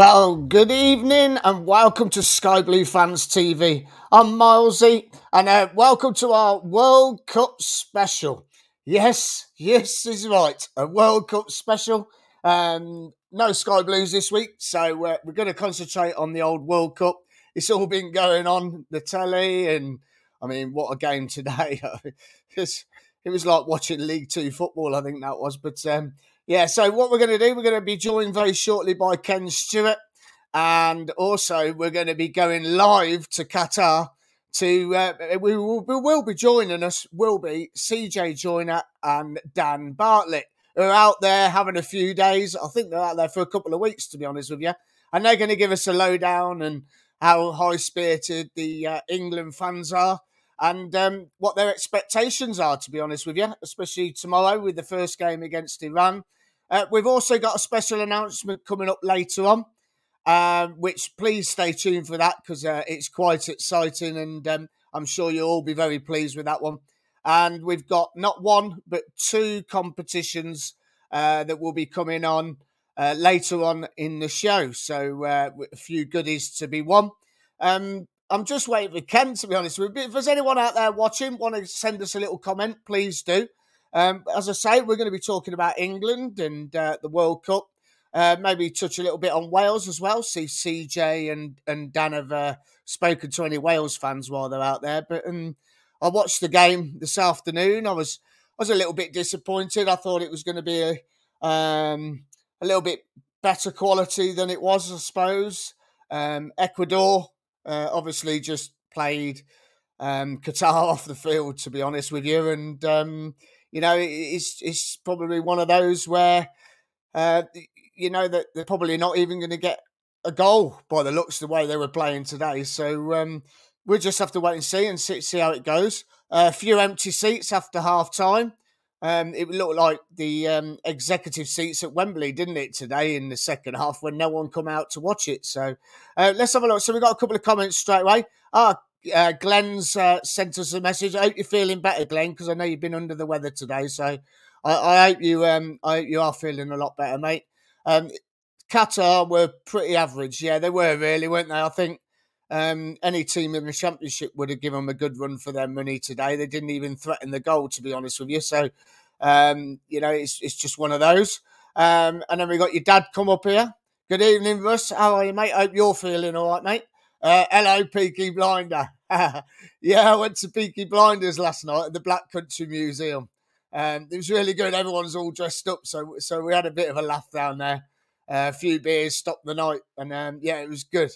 Well, good evening and welcome to Sky Blue Fans TV. I'm Milesy and uh, welcome to our World Cup special. Yes, yes is right, a World Cup special. Um, no Sky Blues this week, so uh, we're going to concentrate on the old World Cup. It's all been going on the telly, and I mean, what a game today! it was like watching League Two football. I think that was, but um, yeah, so what we're going to do, we're going to be joined very shortly by Ken Stewart. And also, we're going to be going live to Qatar to, uh, we, will, we will be joining us, will be CJ Joyner and Dan Bartlett, who are out there having a few days. I think they're out there for a couple of weeks, to be honest with you. And they're going to give us a lowdown and how high spirited the uh, England fans are and um, what their expectations are, to be honest with you, especially tomorrow with the first game against Iran. Uh, we've also got a special announcement coming up later on, um, which please stay tuned for that because uh, it's quite exciting and um, I'm sure you'll all be very pleased with that one. And we've got not one, but two competitions uh, that will be coming on uh, later on in the show. So uh, a few goodies to be won. Um, I'm just waiting for Ken, to be honest with you. If there's anyone out there watching, want to send us a little comment, please do. Um, as I say, we're going to be talking about England and uh, the World Cup. Uh, maybe touch a little bit on Wales as well. See, CJ and and Dan have uh, spoken to any Wales fans while they're out there. But um, I watched the game this afternoon. I was I was a little bit disappointed. I thought it was going to be a um, a little bit better quality than it was. I suppose um, Ecuador uh, obviously just played um, Qatar off the field. To be honest with you, and um, you know, it's it's probably one of those where uh, you know that they're probably not even going to get a goal by the looks of the way they were playing today. So um, we'll just have to wait and see and see, see how it goes. Uh, a few empty seats after half time. Um, it looked like the um, executive seats at Wembley, didn't it, today in the second half when no one come out to watch it. So uh, let's have a look. So we've got a couple of comments straight away. Ah, uh, Glenn's uh, sent us a message. I hope you're feeling better, Glenn, because I know you've been under the weather today. So I, I hope you um, I hope you are feeling a lot better, mate. Um, Qatar were pretty average. Yeah, they were really, weren't they? I think um, any team in the championship would have given them a good run for their money today. They didn't even threaten the goal, to be honest with you. So, um, you know, it's it's just one of those. Um, and then we got your dad come up here. Good evening, Russ. How are you, mate? Hope you're feeling all right, mate. Uh, hello, Peaky Blinder. yeah, I went to Peaky Blinders last night at the Black Country Museum. Um, it was really good. Everyone's all dressed up, so so we had a bit of a laugh down there. Uh, a few beers, stopped the night, and um, yeah, it was good.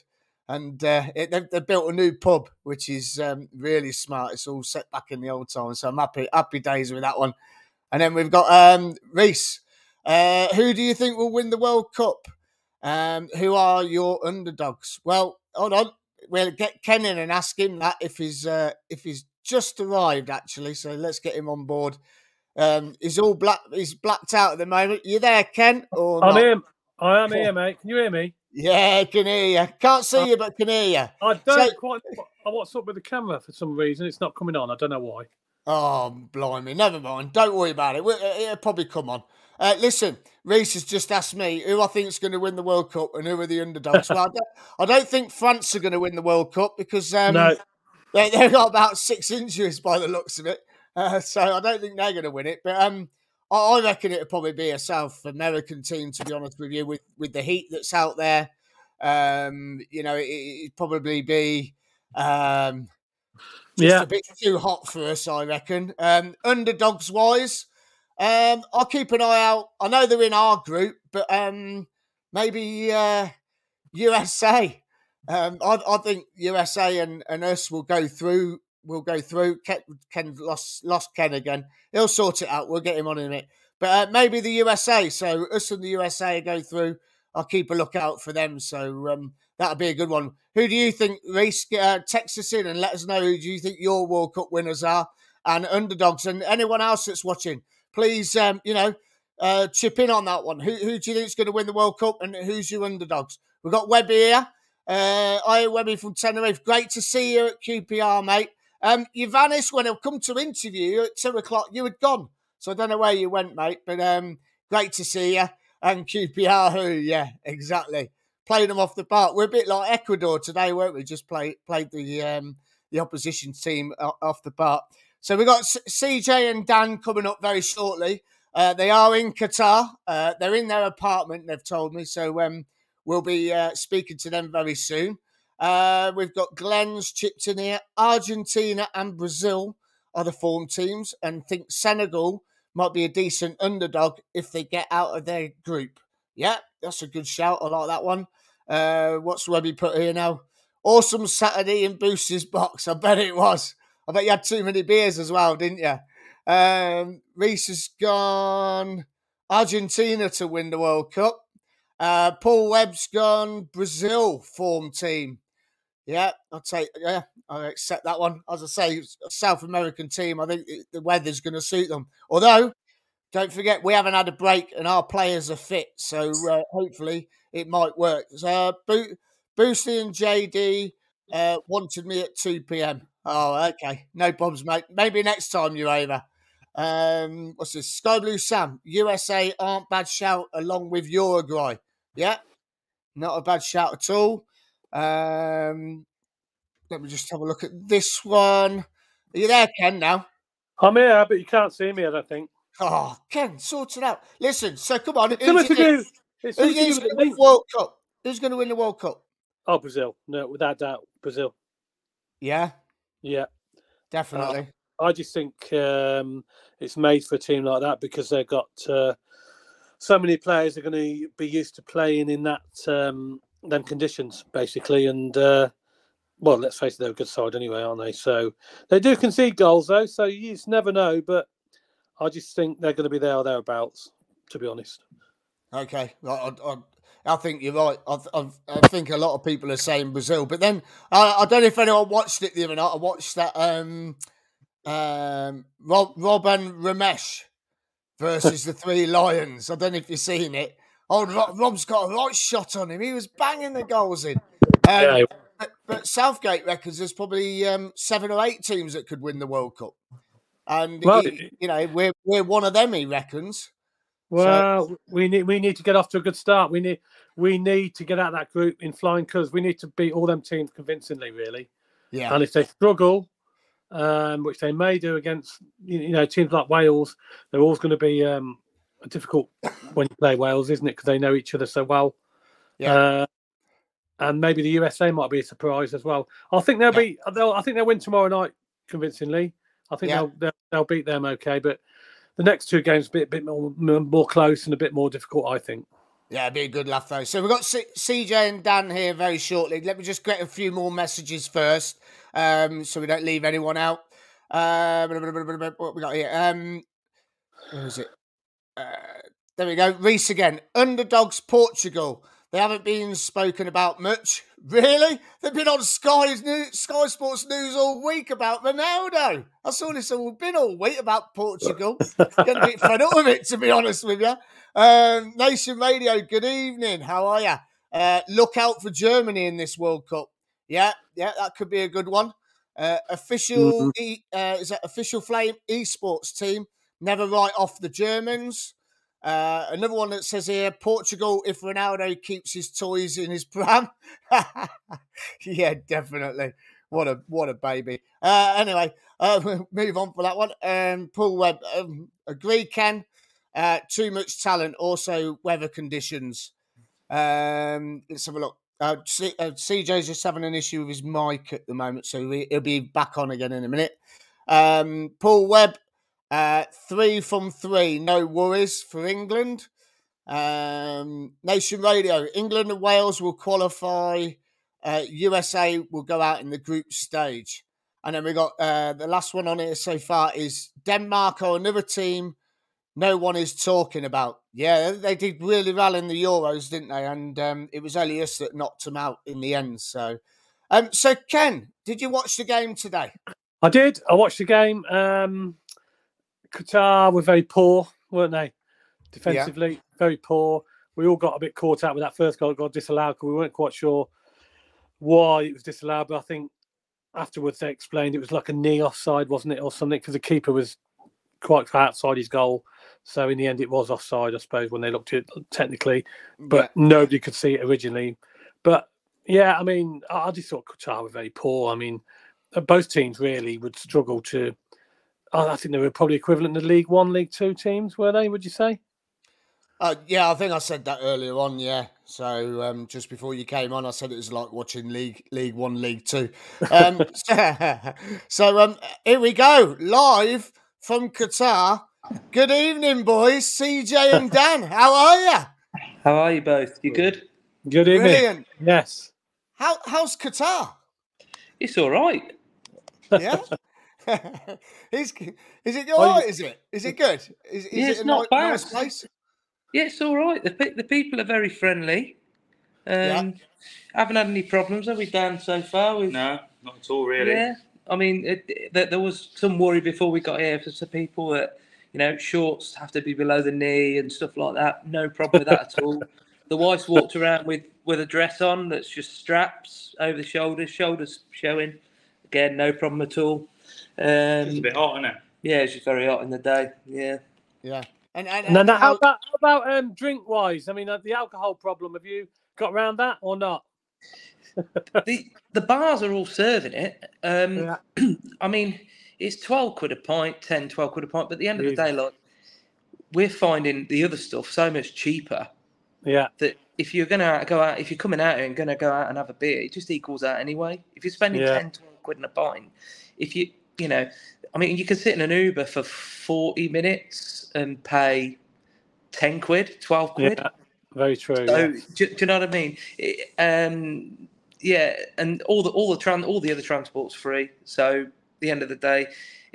And uh, it, they've, they've, built a new pub, which is um, really smart. It's all set back in the old times, so I'm happy happy days with that one. And then we've got um, Reese. Uh, who do you think will win the World Cup? Um, who are your underdogs? Well, hold on. We'll get Ken in and ask him that if he's uh, if he's just arrived actually. So let's get him on board. Um, he's all black. He's blacked out at the moment. You there, Ken? Or I'm not? here. I am here, mate. Can you hear me? Yeah, I can hear you. Can't see uh, you, but can hear you. I don't so, quite. What's up with the camera for some reason. It's not coming on. I don't know why. Oh, blimey. Never mind. Don't worry about it. It'll probably come on. Uh, listen, Reese has just asked me who I think is going to win the World Cup and who are the underdogs. well, I don't, I don't, think France are going to win the World Cup because um, no. they, have got about six injuries by the looks of it. Uh, so I don't think they're going to win it. But um, I, reckon it'll probably be a South American team, to be honest with you, with, with the heat that's out there. Um, you know, it, would probably be um, yeah. a bit too hot for us, I reckon. Um, underdogs wise, um, I'll keep an eye out. I know they're in our group, but um, maybe uh, USA. Um, I, I, think USA and, and us will go through. We'll go through. Ken, Ken, lost lost Ken again. He'll sort it out. We'll get him on in a minute. But uh, maybe the USA. So us and the USA go through. I'll keep a lookout for them. So um, that'll be a good one. Who do you think, Reese? Uh, text us in and let us know who do you think your World Cup winners are and underdogs and anyone else that's watching please, um, you know, uh, chip in on that one. Who, who do you think is going to win the World Cup and who's your underdogs? We've got Webby here. Uh, hi, Webby from Tenerife. Great to see you at QPR, mate. Um, vanished when I come to interview you at two o'clock. You had gone, so I don't know where you went, mate. But um, great to see you. And QPR, who? Yeah, exactly. playing them off the park. We're a bit like Ecuador today, weren't we? Just play, played the um, the opposition team off the park. So we've got CJ and Dan coming up very shortly. Uh, they are in Qatar. Uh, they're in their apartment, they've told me. So um, we'll be uh, speaking to them very soon. Uh, we've got Glenn's chipped in here. Argentina and Brazil are the form teams, and think Senegal might be a decent underdog if they get out of their group. Yeah, that's a good shout. I like that one. Uh, what's Webby put here now? Awesome Saturday in Boost's box. I bet it was. I bet you had too many beers as well, didn't you? Um, Reese has gone Argentina to win the World Cup. Uh, Paul Webb's gone Brazil form team. Yeah, I'll take. Yeah, I accept that one. As I say, South American team. I think the weather's going to suit them. Although, don't forget we haven't had a break and our players are fit, so uh, hopefully it might work. So, uh, Bo- Boosty and JD uh, wanted me at two p.m. Oh, okay, no problems, mate. Maybe next time you're over. Um, what's this? Sky Blue Sam. USA aren't bad shout along with Uruguay. Yeah, not a bad shout at all. Um, let me just have a look at this one. Are you there, Ken? Now I'm here, but you can't see me. I don't think. Oh, Ken, sort it out. Listen, so come on. It's who's, to do. It's who's, who's going to win the World Cup? Who's going to win the World Cup? Oh, Brazil. No, without doubt, Brazil. Yeah. Yeah. Definitely. Uh, I just think um, it's made for a team like that because they've got uh, so many players are going to be used to playing in that um, them conditions, basically. And uh, well, let's face it, they're a good side anyway, aren't they? So they do concede goals though, so you just never know. But I just think they're going to be there or thereabouts, to be honest. Okay, I, I, I think you're right. I, I, I, think a lot of people are saying Brazil, but then I, don't know if anyone watched it the other night. I watched that um, um, Rob, Rob and Romesh versus the Three Lions. I don't know if you've seen it. Oh, Rob's got a right shot on him. He was banging the goals in. Um, yeah. but, but, Southgate reckons there's probably um, seven or eight teams that could win the World Cup, and well, he, you know we're we're one of them. He reckons. Well, so, we need we need to get off to a good start. We need we need to get out of that group in flying colours. We need to beat all them teams convincingly, really. Yeah. And if they struggle, um, which they may do against you know teams like Wales, they're always going to be um, difficult when you play Wales, isn't it? Because they know each other so well. Yeah. Uh, and maybe the USA might be a surprise as well. I think they'll yeah. be. They'll, I think they'll win tomorrow night convincingly. I think yeah. they'll, they'll, they'll beat them okay, but the next two games a bit, bit more, more close and a bit more difficult, I think. Yeah, it'd be a good laugh though. So we've got C- CJ and Dan here very shortly. Let me just get a few more messages first, um, so we don't leave anyone out. Uh, what we got here? Um, where is it? Uh, there we go. Reese again. Underdogs Portugal. They haven't been spoken about much. Really? They've been on Sky's News, Sky Sports News all week about Ronaldo. I saw this all been all week about Portugal. Getting a bit fed up with it, to be honest with you. Um, Nation Radio, good evening. How are you? Uh, look out for Germany in this World Cup. Yeah, yeah, that could be a good one. Uh, official mm-hmm. e, uh, is that official Flame esports team. Never write off the Germans. Uh, another one that says here Portugal if Ronaldo keeps his toys in his pram. yeah, definitely. What a what a baby. Uh, anyway, uh, move on for that one. Um, Paul Webb, um, agree, Ken. Uh, too much talent. Also, weather conditions. Um, let's have a look. Uh, C- uh, CJ's just having an issue with his mic at the moment, so he'll be back on again in a minute. Um, Paul Webb, uh, three from three, no worries for England. Um, Nation Radio, England and Wales will qualify. Uh, USA will go out in the group stage. And then we got uh, the last one on here so far is Denmark or another team no one is talking about. Yeah, they did really well in the Euros, didn't they? And um, it was only us that knocked them out in the end. So, um, so Ken, did you watch the game today? I did. I watched the game. Um, Qatar were very poor, weren't they? Defensively, yeah. very poor. We all got a bit caught out with that first goal got disallowed because we weren't quite sure why it was disallowed. But I think afterwards they explained it was like a knee offside, wasn't it, or something? Because the keeper was quite outside his goal. So in the end, it was offside, I suppose, when they looked at it technically. But yeah. nobody could see it originally. But yeah, I mean, I just thought Qatar were very poor. I mean, both teams really would struggle to. I I think they were probably equivalent to League One, League Two teams, were they? Would you say? Uh, yeah, I think I said that earlier on. Yeah, so um, just before you came on, I said it was like watching League League One, League Two. Um, so so, um, here we go, live from Qatar. Good evening, boys. CJ and Dan, how are you? How are you both? You good? Good evening. Brilliant. Yes. How how's Qatar? It's all right. Yeah. is, is it all Well, you- right? Is it? Is it good? Is, is Yeah, it it's a not ni- bad. nice place? Yeah, it's all right. The, pe- the people are very friendly. Um, Yeah. Haven't had any problems, have we, Dan, so far? We've, No, not at all, really. Yeah. I mean, it, it- there, there was some worry before we got here for some people that, you know, shorts have to be below the knee and stuff like that. No problem with that at all. The wife's walked around with, with a dress on that's just straps over the shoulders, shoulders showing. Again, no problem at all. It's a Um, bit hot, isn't it? yeah, it's just very hot in the day. Yeah. Yeah. And, and, And then and how about how about um, drink wise? I mean, uh, the alcohol problem. Have you got around that or not? the the bars are all serving it. Um, Yeah. I mean, it's 12 quid a pint, 10, 12 quid a pint, but at the end of the day, like, we're finding the other stuff so much cheaper Yeah. that if you're going to go out, if you're coming out and going to go out and have a beer, it just equals out anyway. If you're spending Yeah. 10, 12 quid in a pint, if you, you know, I mean, you can sit in an Uber for 40 minutes and pay 10 quid, 12 quid. Yeah. Very true. So, yeah. do, do you know what I mean? It, um, yeah, and all the all the tran- all the other transport's free. So, at the end of the day,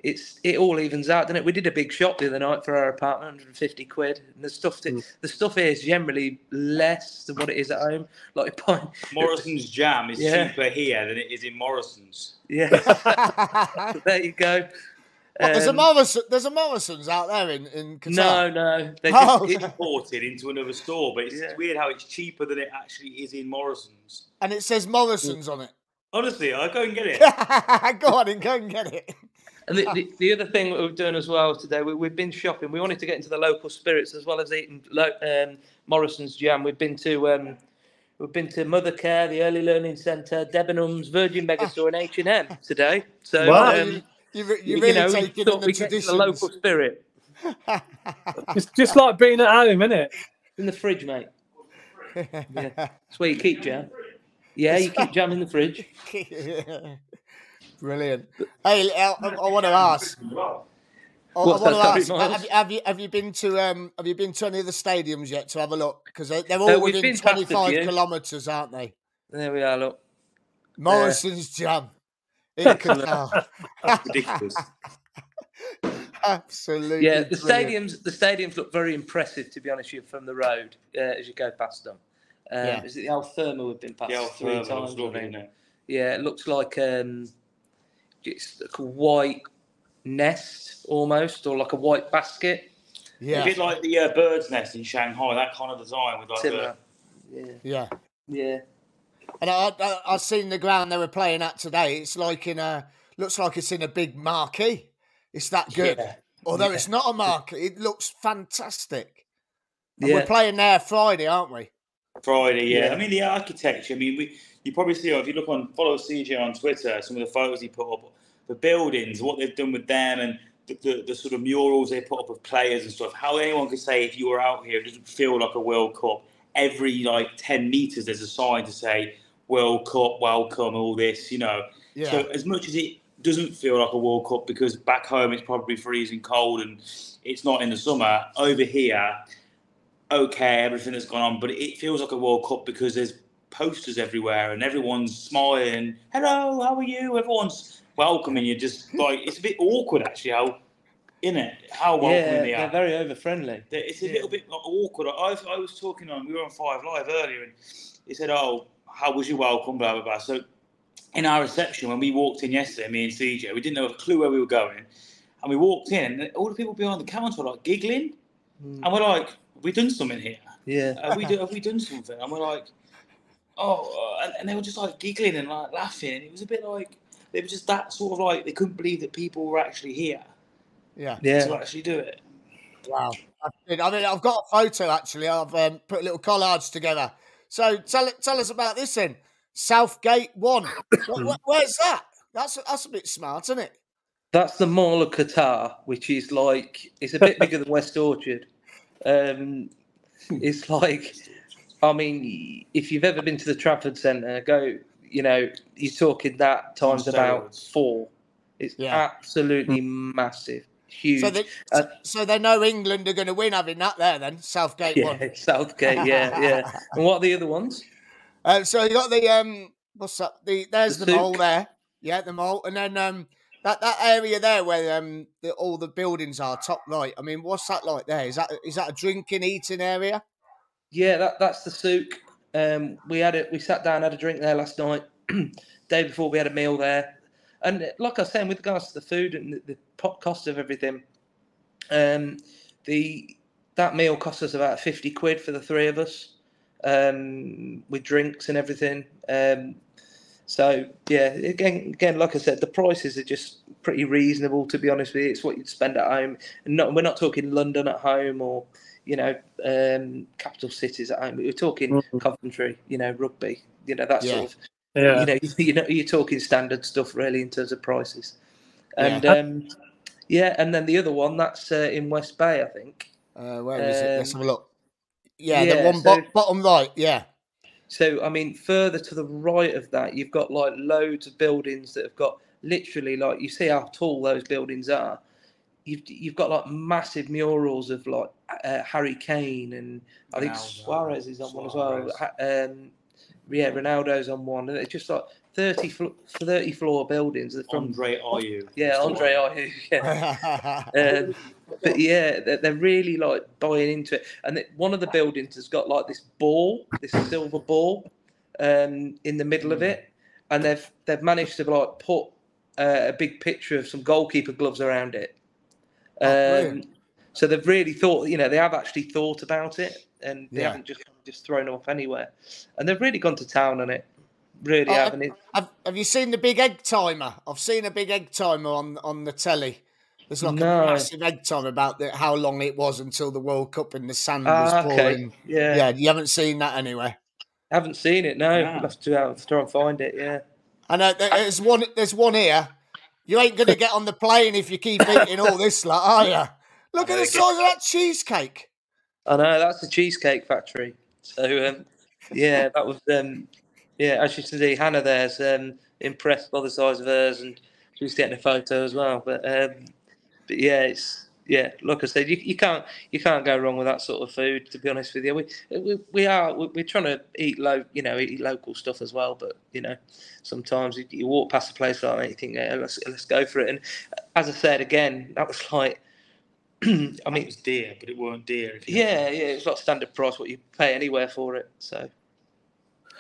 it's it all evens out, doesn't it? We did a big shop the other night for our apartment, 150 quid, and the stuff to, Mm. the stuff here is generally less than what it is at home. Like, pint, Morrison's jam is Yeah. cheaper here than it is in Morrison's. yeah. What, there you go. there's a Um, Morrison, there's a Morrison's out there in in Qatar. no, no, they Oh. just, It's imported into another store, but it's Yeah. weird how it's cheaper than it actually is in Morrison's. and it says Morrison's on it. Honestly, I'll go and get it. Go on and go and get it. And the, the, the other thing we've done as well today, we, we've been shopping. We wanted to get into the local spirits as well as eating lo, um, Morrison's jam. We've been to um, we've been to Mothercare, the Early Learning Centre, Debenhams, Virgin Megastore, and H and M today. So Wow. um, you, you, re- you, you really know, we taking in the we the local spirit It's just like being at home, isn't it? in the fridge, mate. Yeah. That's where you keep jam. Yeah, you keep jam in the fridge. Brilliant. Hey, I, I, want to ask. I, I want to ask. Have you, have you have you been to um have you been to any of the stadiums yet to have a look? Because they're, they're Uh, all we've within been past a twenty five kilometres, aren't they? There we are. Look. Morrison's jam. In Qatar. Ridiculous. Absolutely. Yeah, the brilliant. stadiums. The stadiums look very impressive, to be honest with you, from the road uh, as you go past them. Um, Yeah. Is it the Al Thumama we've been past The three firm times? looks lovely, it? Yeah, it looks like um, it's like a white nest almost, or like a white basket. Yeah, A bit like the uh, bird's nest in Shanghai, that kind of design with like Similar. the, Yeah, yeah. yeah, And I, I I seen the ground they were playing at today. It's like in a looks like it's in a big marquee. It's that good. Yeah. Although Yeah. it's not a marquee, it looks fantastic. And yeah. we're playing there Friday, aren't we? Friday, yeah. Yeah. I mean, the architecture. I mean, we you probably see if you look on follow CJ on Twitter, some of the photos he put up, the buildings, what they've done with them, and the, the, the sort of murals they put up of players and stuff. How anyone could say if you were out here, it doesn't feel like a World Cup. Every like ten meters, there's a sign to say World Cup, welcome, all this, you know. Yeah. So as much as it doesn't feel like a World Cup because back home it's probably freezing cold and it's not in the summer. Over here, okay, everything that's gone on, but it feels like a World Cup because there's posters everywhere and everyone's smiling. Hello, how are you? Everyone's welcoming you. Just like it's a bit awkward actually. How in it? How welcoming yeah, they they're very over friendly. It's a Yeah. little bit like, awkward. I, I was talking on, we were on Five Live earlier, and he said, "Oh, how was your welcome?" Blah blah blah. So, in our reception when we walked in yesterday, me and CJ, we didn't have a clue where we were going, and we walked in, and all the people behind the counter were like giggling, Mm. and we're like, "Have we done something here? Yeah, Have we, do, have we done something?" And we're like, "Oh," uh," and, and they were just like giggling and like laughing, and it was a bit like they were just that sort of like they couldn't believe that people were actually here Yeah. yeah. to actually do it. Wow. I mean, I've got a photo actually. I've um, put little collages together. So tell tell us about this then. Southgate One. Where, where's that? That's that's a bit smart, isn't it? That's the Mall of Qatar, which is like it's a bit bigger than West Orchard. Um, it's like, I mean, if you've ever been to the Trafford Centre, go. You know, you're talking that times about four. It's Yeah. absolutely massive, huge. So they, Uh, so they know England are going to win having that there then. Southgate One. Southgate, yeah, yeah. And what are the other ones? Uh, so you got the um, what's that? The there's The the, mall there. Yeah, the mall, and then um, that that area there where um, the, all the buildings are top right. I mean, what's that like there? Is that is that a drinking eating area? Yeah, that, that's the souk. Um, we had it. We sat down, had a drink there last night. Day before, we had a meal there. And like I was saying, with regards to the food and the, the cost of everything, um, the that meal cost us about fifty quid for the three of us, um, with drinks and everything. Um, so yeah, again, again, like I said, the prices are just pretty reasonable. To be honest with you, it's what you'd spend at home. And not, we're not talking London at home or you know um, capital cities at home. We're talking Mhm. Coventry, you know, rugby, you know that Yeah. sort of. Yeah. You know, you know, you're talking standard stuff really in terms of prices. And Yeah. um, yeah, and then the other one that's uh, in West Bay, I think. Uh, where is it? Let's Um, have a look. Yeah, the yeah, one bo- bottom right. Yeah, So, I mean, further to the right of that, you've got like loads of buildings that have got literally like you see how tall those buildings are. You've you've got like massive murals of like uh, Harry Kane and I think Ronaldo, Suarez is on one as well. Um, yeah, Ronaldo's on one. And it's just like 30, flo- 30 floor buildings that from Andre Ayew. yeah, That's the Andre one. Ayew. Yeah. Um, but yeah, they're, they're really like buying into it. And it, one of the buildings has got like this ball, this silver ball, um, in the middle of it, and they've they've managed to like put uh, a big picture of some goalkeeper gloves around it. Oh, Um, so they've really thought, you know, they have actually thought about it, and they Yeah. haven't just just thrown them off anywhere. And they've really gone to town on it. Really Oh, have. And it, have, have you seen the big egg timer? I've seen a big egg timer on on the telly. There's like No. a massive egg timer about the, how long it was until the World Cup and the sand Ah, was okay. pouring. Yeah. Yeah, you haven't seen that anywhere. haven't seen it. No, Yeah. have to, have to try and find it. Yeah. I know there's one. There's one here. You ain't gonna get on the plane if you keep eating all this, lot, are you? Look at the size of that cheesecake. I know that's the Cheesecake Factory. So um, yeah, that was um, yeah. As you can see, Hannah there's um, impressed by the size of hers, and she was getting a photo as well. But um, but yeah, it's yeah. Like I said, you, you can't you can't go wrong with that sort of food. To be honest with you, we we, we are we- we're trying to eat low, you know, eat local stuff as well. But you know, sometimes you, you walk past a place like that, and you think, yeah, let's let's go for it. And as I said again, that was like. I I mean, mean, it was dear, but it weren't dear. if you- yeah, yeah, it's not standard price what you pay anywhere for it. So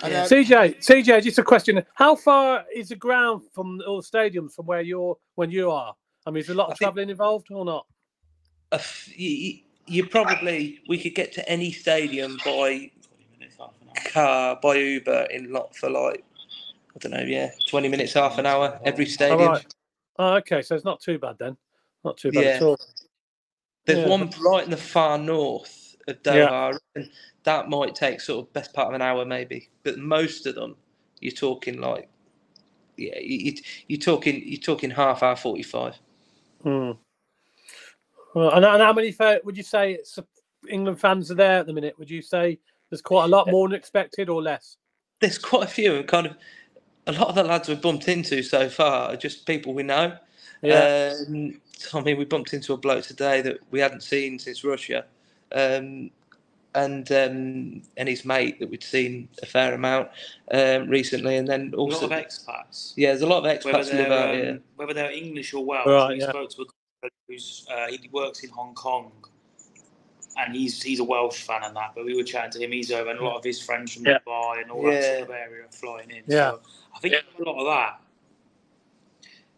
And, Yeah. uh, CJ, CJ, just a question: How far is the ground from all the stadiums from where you're when you are? I mean, is there a lot of travelling involved or not? F- you, you- probably we could get to any stadium by 40 minutes, half an hour. car by Uber in lot for like I don't know, yeah, twenty minutes, half an hour every stadium. right. Oh, okay, so it's not too bad then. Not too bad at all. There's Yeah. one right in the far north of Doha, and that might take sort of best part of an hour maybe. But most of them, you're talking like, yeah, you, you- you're talking you're talking half hour forty five. Hmm. Well, and, and how many fa- would you say it's, England fans are there at the minute? Would you say there's quite a lot more than expected or less? there's quite a few and kind of a lot of the lads we've bumped into so far are just people we know. Yeah. Um, I mean, we bumped into a bloke today that we hadn't seen since Russia, um, and um, and his mate that we'd seen a fair amount um, recently, and then A lot also of expats. yeah, there's a lot of Whether expats live they're, out um, here. whether they're English or Welsh. Right, we yeah. spoke to a guy who's uh, he works in Hong Kong, and he's he's a Welsh fan and that. But we were chatting to him. He's over, and a lot of his friends from Yeah. Dubai and all that sort of area are flying in. Yeah. So I think a lot of that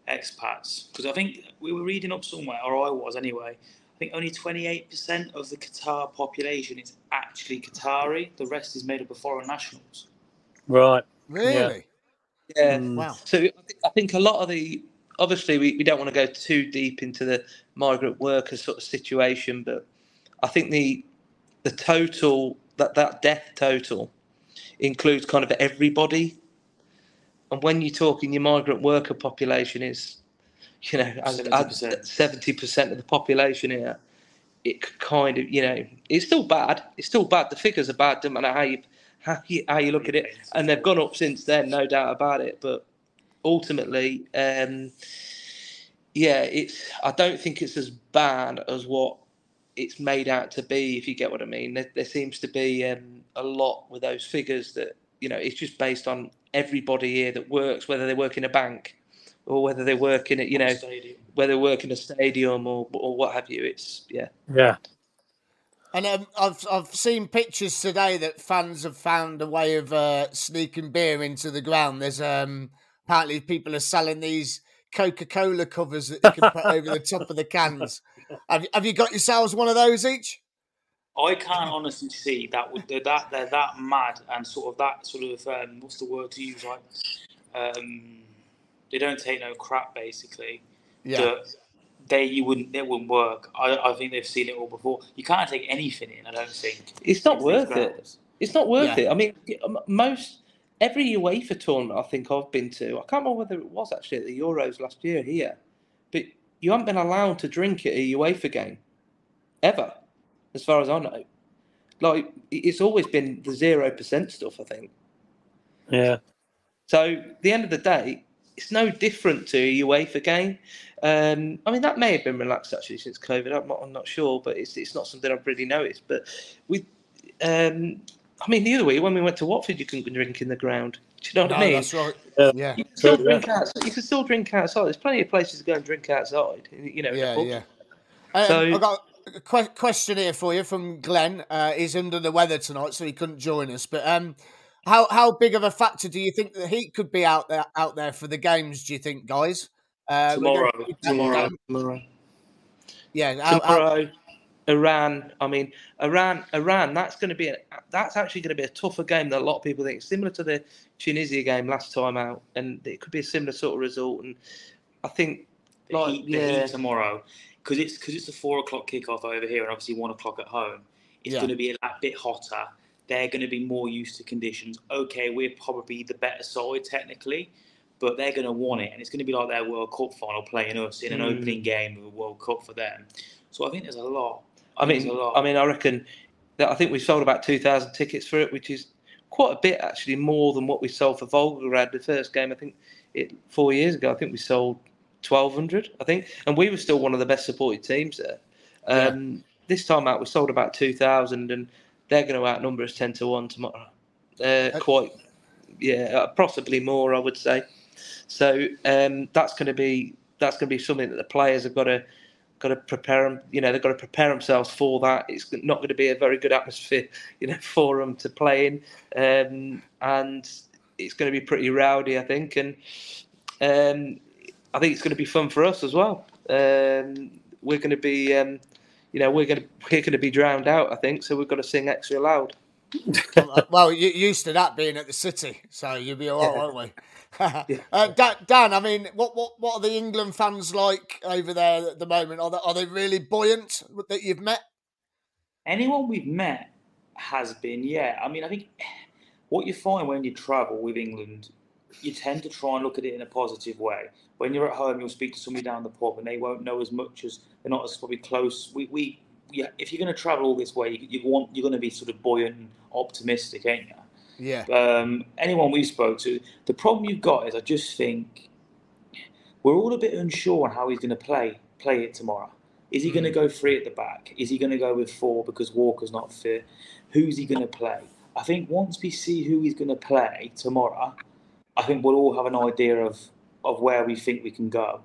expats because I think we were reading up somewhere, or I was anyway. I think only 28% of the Qatar population is actually Qatari. The rest is made up of foreign nationals. Right. really? Yeah. Mm. Wow. So I think, I think a lot of the obviously we, we don't want to go too deep into the migrant worker sort of situation, but I think the the total that that death total includes kind of everybody. And when you're talking your migrant worker population is, you know, seventy percent of the population here, it could kind of, you know, it's still bad. It's still bad. The figures are bad. Doesn't matter how you how you, how you look at it, and they've gone up since then, no doubt about it. But ultimately, um, yeah, it's. I don't think it's as bad as what it's made out to be. If you get what I mean, there, there seems to be um, a lot with those figures that you know it's just based on everybody here that works, whether they work in a bank or whether they work in it, you know, whether they work in a stadium or or what have you. It's yeah, yeah. And um, I've I've seen pictures today that fans have found a way of uh, sneaking beer into the ground. There's um apparently people are selling these Coca Cola covers that you can put over the top of the cans. Have Have you got yourselves one of those each? I can't honestly see that would they're that they're that mad and sort of that sort of um, what's the word to use like um, they don't take no crap basically. Yeah they you wouldn't it wouldn't work. I, I think they've seen it all before. You can't take anything in. I don't think it's not worth it. It's not worth yeah. it. I mean, most every UEFA tournament I think I've been to, I can't remember whether it was actually at the Euros last year here, but you haven't been allowed to drink at a UEFA game ever, as far as I know. Like it's always been the zero percent stuff. I think. Yeah. So the end of the day, it's no different to a UEFA game. Um, I mean, that may have been relaxed actually since COVID. I'm not, I'm not sure, but it's it's not something I've really noticed. But with, um, I mean, the other way when we went to Watford, you couldn't drink in the ground. Do you know what no, I mean? That's right. Yeah. You can still drink outside. You can still drink outside. There's plenty of places to go and drink outside. You know. Yeah, yeah. Um, so I got a question here for you from Glenn. Uh, he's under the weather tonight, so he couldn't join us. But um, how how big of a factor do you think the heat could be out there out there for the games? Do you think, guys? Uh, tomorrow, tomorrow, tomorrow. Yeah, tomorrow. Iran. I mean, Iran. Iran. That's going to be. A, that's actually going to be a tougher game than a lot of people think. Similar to the Tunisia game last time out, and it could be a similar sort of result. And I think, the like, heat, the yeah. heat tomorrow, because it's because it's a four o'clock kickoff over here, and obviously one o'clock at home. It's yeah. going to be a, a bit hotter. They're going to be more used to conditions. Okay, we're probably the better side technically, but they're going to want it, and it's going to be like their World Cup final playing us in an mm. opening game of a World Cup for them. So I think there's a lot. I, mean. I mean, I reckon that I think we sold about two thousand tickets for it, which is quite a bit actually more than what we sold for Volgograd the first game. I think it four years ago. I think we sold twelve hundred. I think, and we were still one of the best supported teams there. Um, yeah. This time out, we sold about two thousand, and they're going to outnumber us ten to one tomorrow. Uh, quite, yeah, possibly more, I would say. So um, that's going to be that's going to be something that the players have got to got to prepare them. You know, they've got to prepare themselves for that. It's not going to be a very good atmosphere, you know, for them to play in, um, and it's going to be pretty rowdy, I think, and um, I think it's going to be fun for us as well. Um, we're going to be, um, you know, we're going to we're going to be drowned out, I think, so we've got to sing extra loud. well, you're used to that being at the city, so you'll be all right, won't we? uh, Dan, I mean, what, what what are the England fans like over there at the moment? Are they, are they really buoyant that you've met? Anyone we've met has been, yeah. I mean, I think what you find when you travel with England, you tend to try and look at it in a positive way. When you're at home, you'll speak to somebody down the pub, and they won't know as much as they're not as probably close. We, we yeah, if you're going to travel all this way, you, you want you're going to be sort of buoyant and optimistic, ain't you? Yeah. Um, anyone we spoke to, the problem you've got is I just think we're all a bit unsure on how he's going to play play it tomorrow. Is he mm. going to go three at the back? Is he going to go with four because Walker's not fit? Who's he going to play? I think once we see who he's going to play tomorrow, I think we'll all have an idea of of where we think we can go.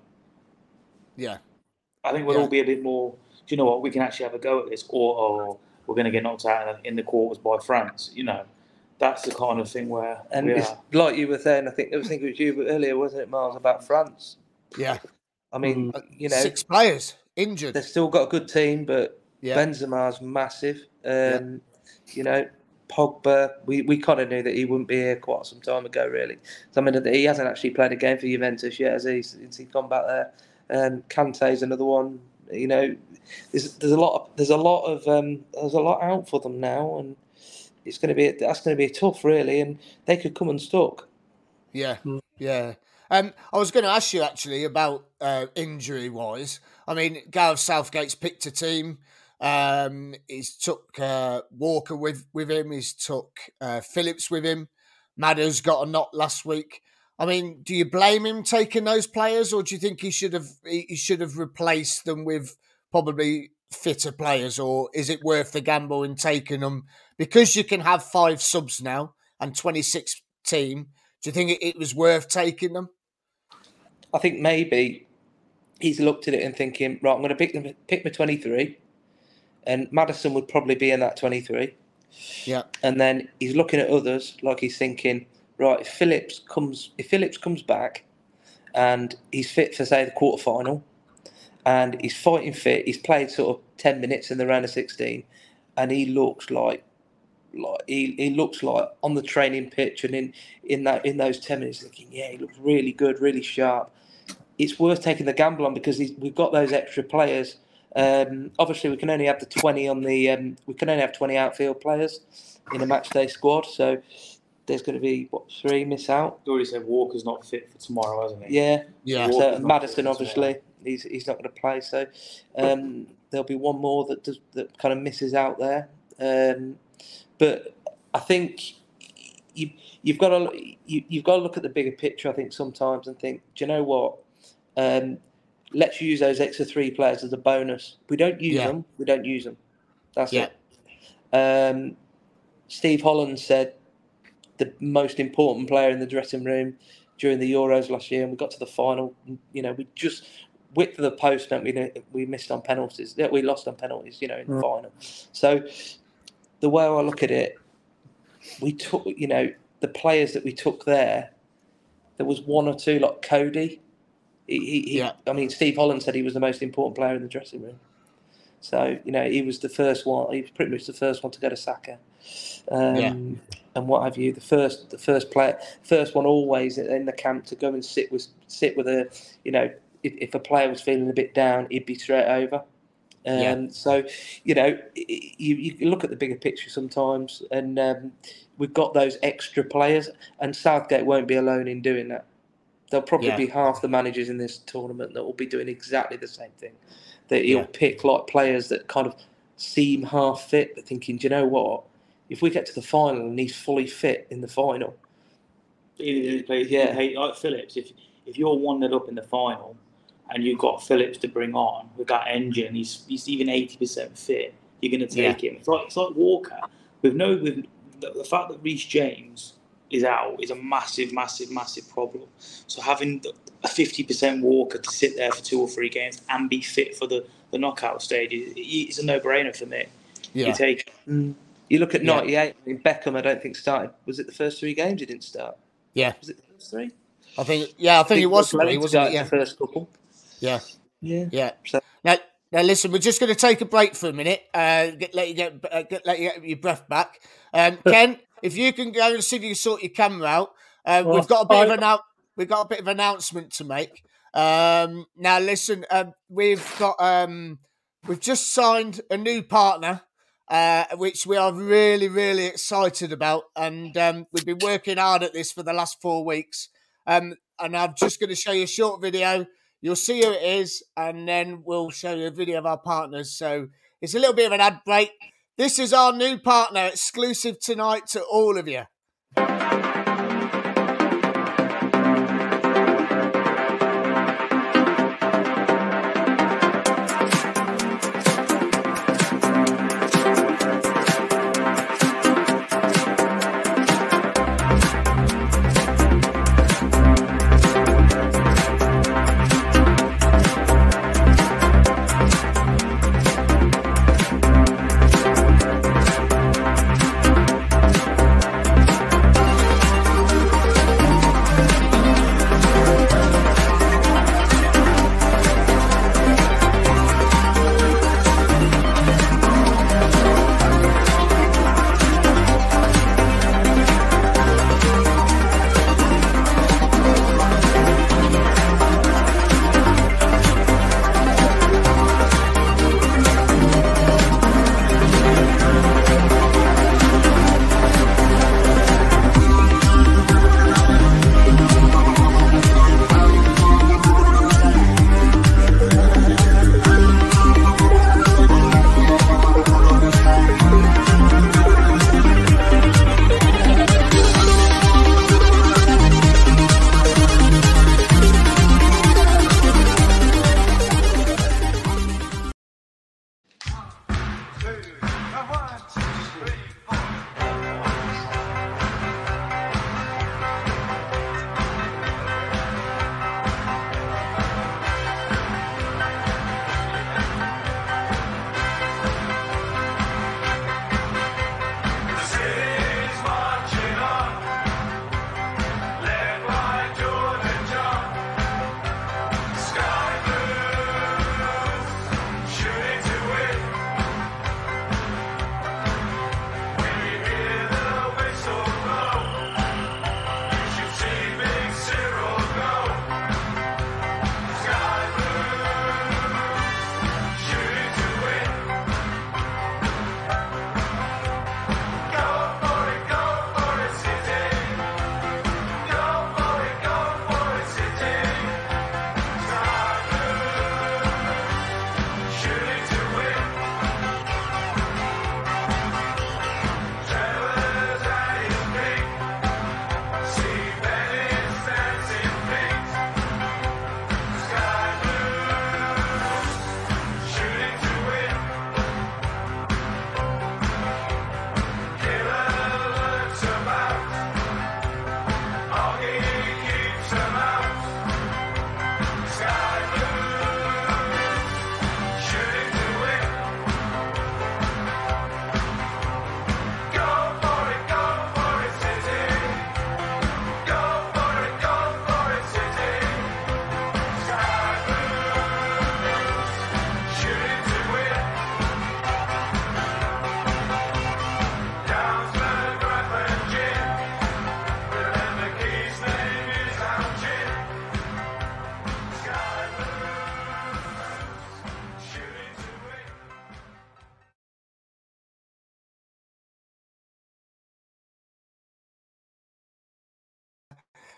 Yeah. I think we'll yeah. all be a bit more. Do you know what? We can actually have a go at this, or, or we're going to get knocked out in the quarters by France. You know that's the kind of thing where and it's are. like you were saying. I think I was thinking it was you earlier, wasn't it, Miles, about France? Yeah. I mean, mm. you know, six players injured. They've still got a good team, but yeah. Benzema's massive. Um, yeah. You know, Pogba. We, we kind of knew that he wouldn't be here quite some time ago, really. So, I mean, he hasn't actually played a game for Juventus yet, has he? Since he's gone back there. Um, Kante's another one. You know, there's there's a lot of, there's a lot of um, there's a lot out for them now, and it's going to be that's going to be tough, really, and they could come unstuck. Yeah, yeah. Um, I was going to ask you actually about uh, injury wise. I mean, Gareth Southgate's picked a team. Um, he's took uh, Walker with with him. He's took uh, Phillips with him. Madders got a knot last week. I mean, do you blame him taking those players, or do you think he should have he should have replaced them with probably fitter players, or is it worth the gamble in taking them because you can have five subs now and twenty six team? Do you think it, it was worth taking them? I think maybe he's looked at it and thinking, right, I'm going to pick them, pick my 23, and Madison would probably be in that 23. Yeah. And then he's looking at others, like he's thinking, right, if Phillips comes, if Phillips comes back, and he's fit for say the quarter final, and he's fighting fit, he's played sort of 10 minutes in the round of 16, and he looks like like he, he looks like on the training pitch and in in that in those 10 minutes thinking yeah he looks really good really sharp it's worth taking the gamble on because we've got those extra players um, obviously we can only have the 20 on the um, we can only have 20 outfield players in a match day squad so there's going to be what three miss out You already said Walker's not fit for tomorrow, hasn't he? yeah Yeah. So Madison obviously tomorrow. He's he's not going to play so um, there'll be one more that does that kind of misses out there um, but I think you you've got to you, you've got to look at the bigger picture. I think sometimes and think, do you know what? Um, let's use those extra three players as a bonus. We don't use Yeah. them. We don't use them. That's Yeah. it. Um, Steve Holland said the most important player in the dressing room during the Euros last year, and we got to the final. You know, we just width of the post, don't we? We missed on penalties. Yeah, we lost on penalties. You know, in the final. So the way I look at it, we took. You know, the players that we took there. There was one or two like Coady. He, he, he- Yeah. I mean, Steve Holland said he was the most important player in the dressing room. So you know, he was the first one. He was pretty much the first one to go to Saka, um, Yeah. and what have you. The first, the first player, first one always in the camp to go and sit with sit with a, you know, if, if a player was feeling a bit down, he'd be straight over. Um, Yeah. So, you know, you, you look at the bigger picture sometimes, and um, we've got those extra players, and Southgate won't be alone in doing that. There'll probably Yeah. be half the managers in this tournament that will be doing exactly the same thing. That he'll Yeah. pick like players that kind of seem half fit, but thinking, do you know what? If we get to the final and he's fully fit in the final, He, he plays, Yeah. yeah. like Phillips. If if you're one nil up in the final, and you've got Phillips to bring on with that engine, he's he's even eighty percent fit. You're going to take him. It's like it's like Walker with no with the, the fact that Reece James is out is a massive, massive, massive problem. So having a fifty percent Walker to sit there for two or three games and be fit for the, the knockout stage is a no brainer for me. Yeah. You take mm. you look at Yeah. '98. I mean, Beckham, I don't think started. Was it the first three games he didn't start? Yeah. Was it the first three? I think. Yeah, I think it was Lowe three, wasn't it? Yeah. The first couple. Yeah. Yeah. Yeah. So- Now, now listen, we're just going to take a break for a minute. Uh, get, let you get, uh, get let you get your breath back. Um, Ken, if you can go and see if you can sort your camera out. Uh, Well, we've got a bit of an out, we've got a bit of announcement to make. Um, now listen, um, we've got um, we've just signed a new partner. Uh, which we are really, really excited about, and um, we've been working hard at this for the last four weeks. Um, and I'm just going to show you a short video You'll see who it is, and then we'll show you a video of our partners. So it's a little bit of an ad break. This is our new partner, exclusive tonight to all of you.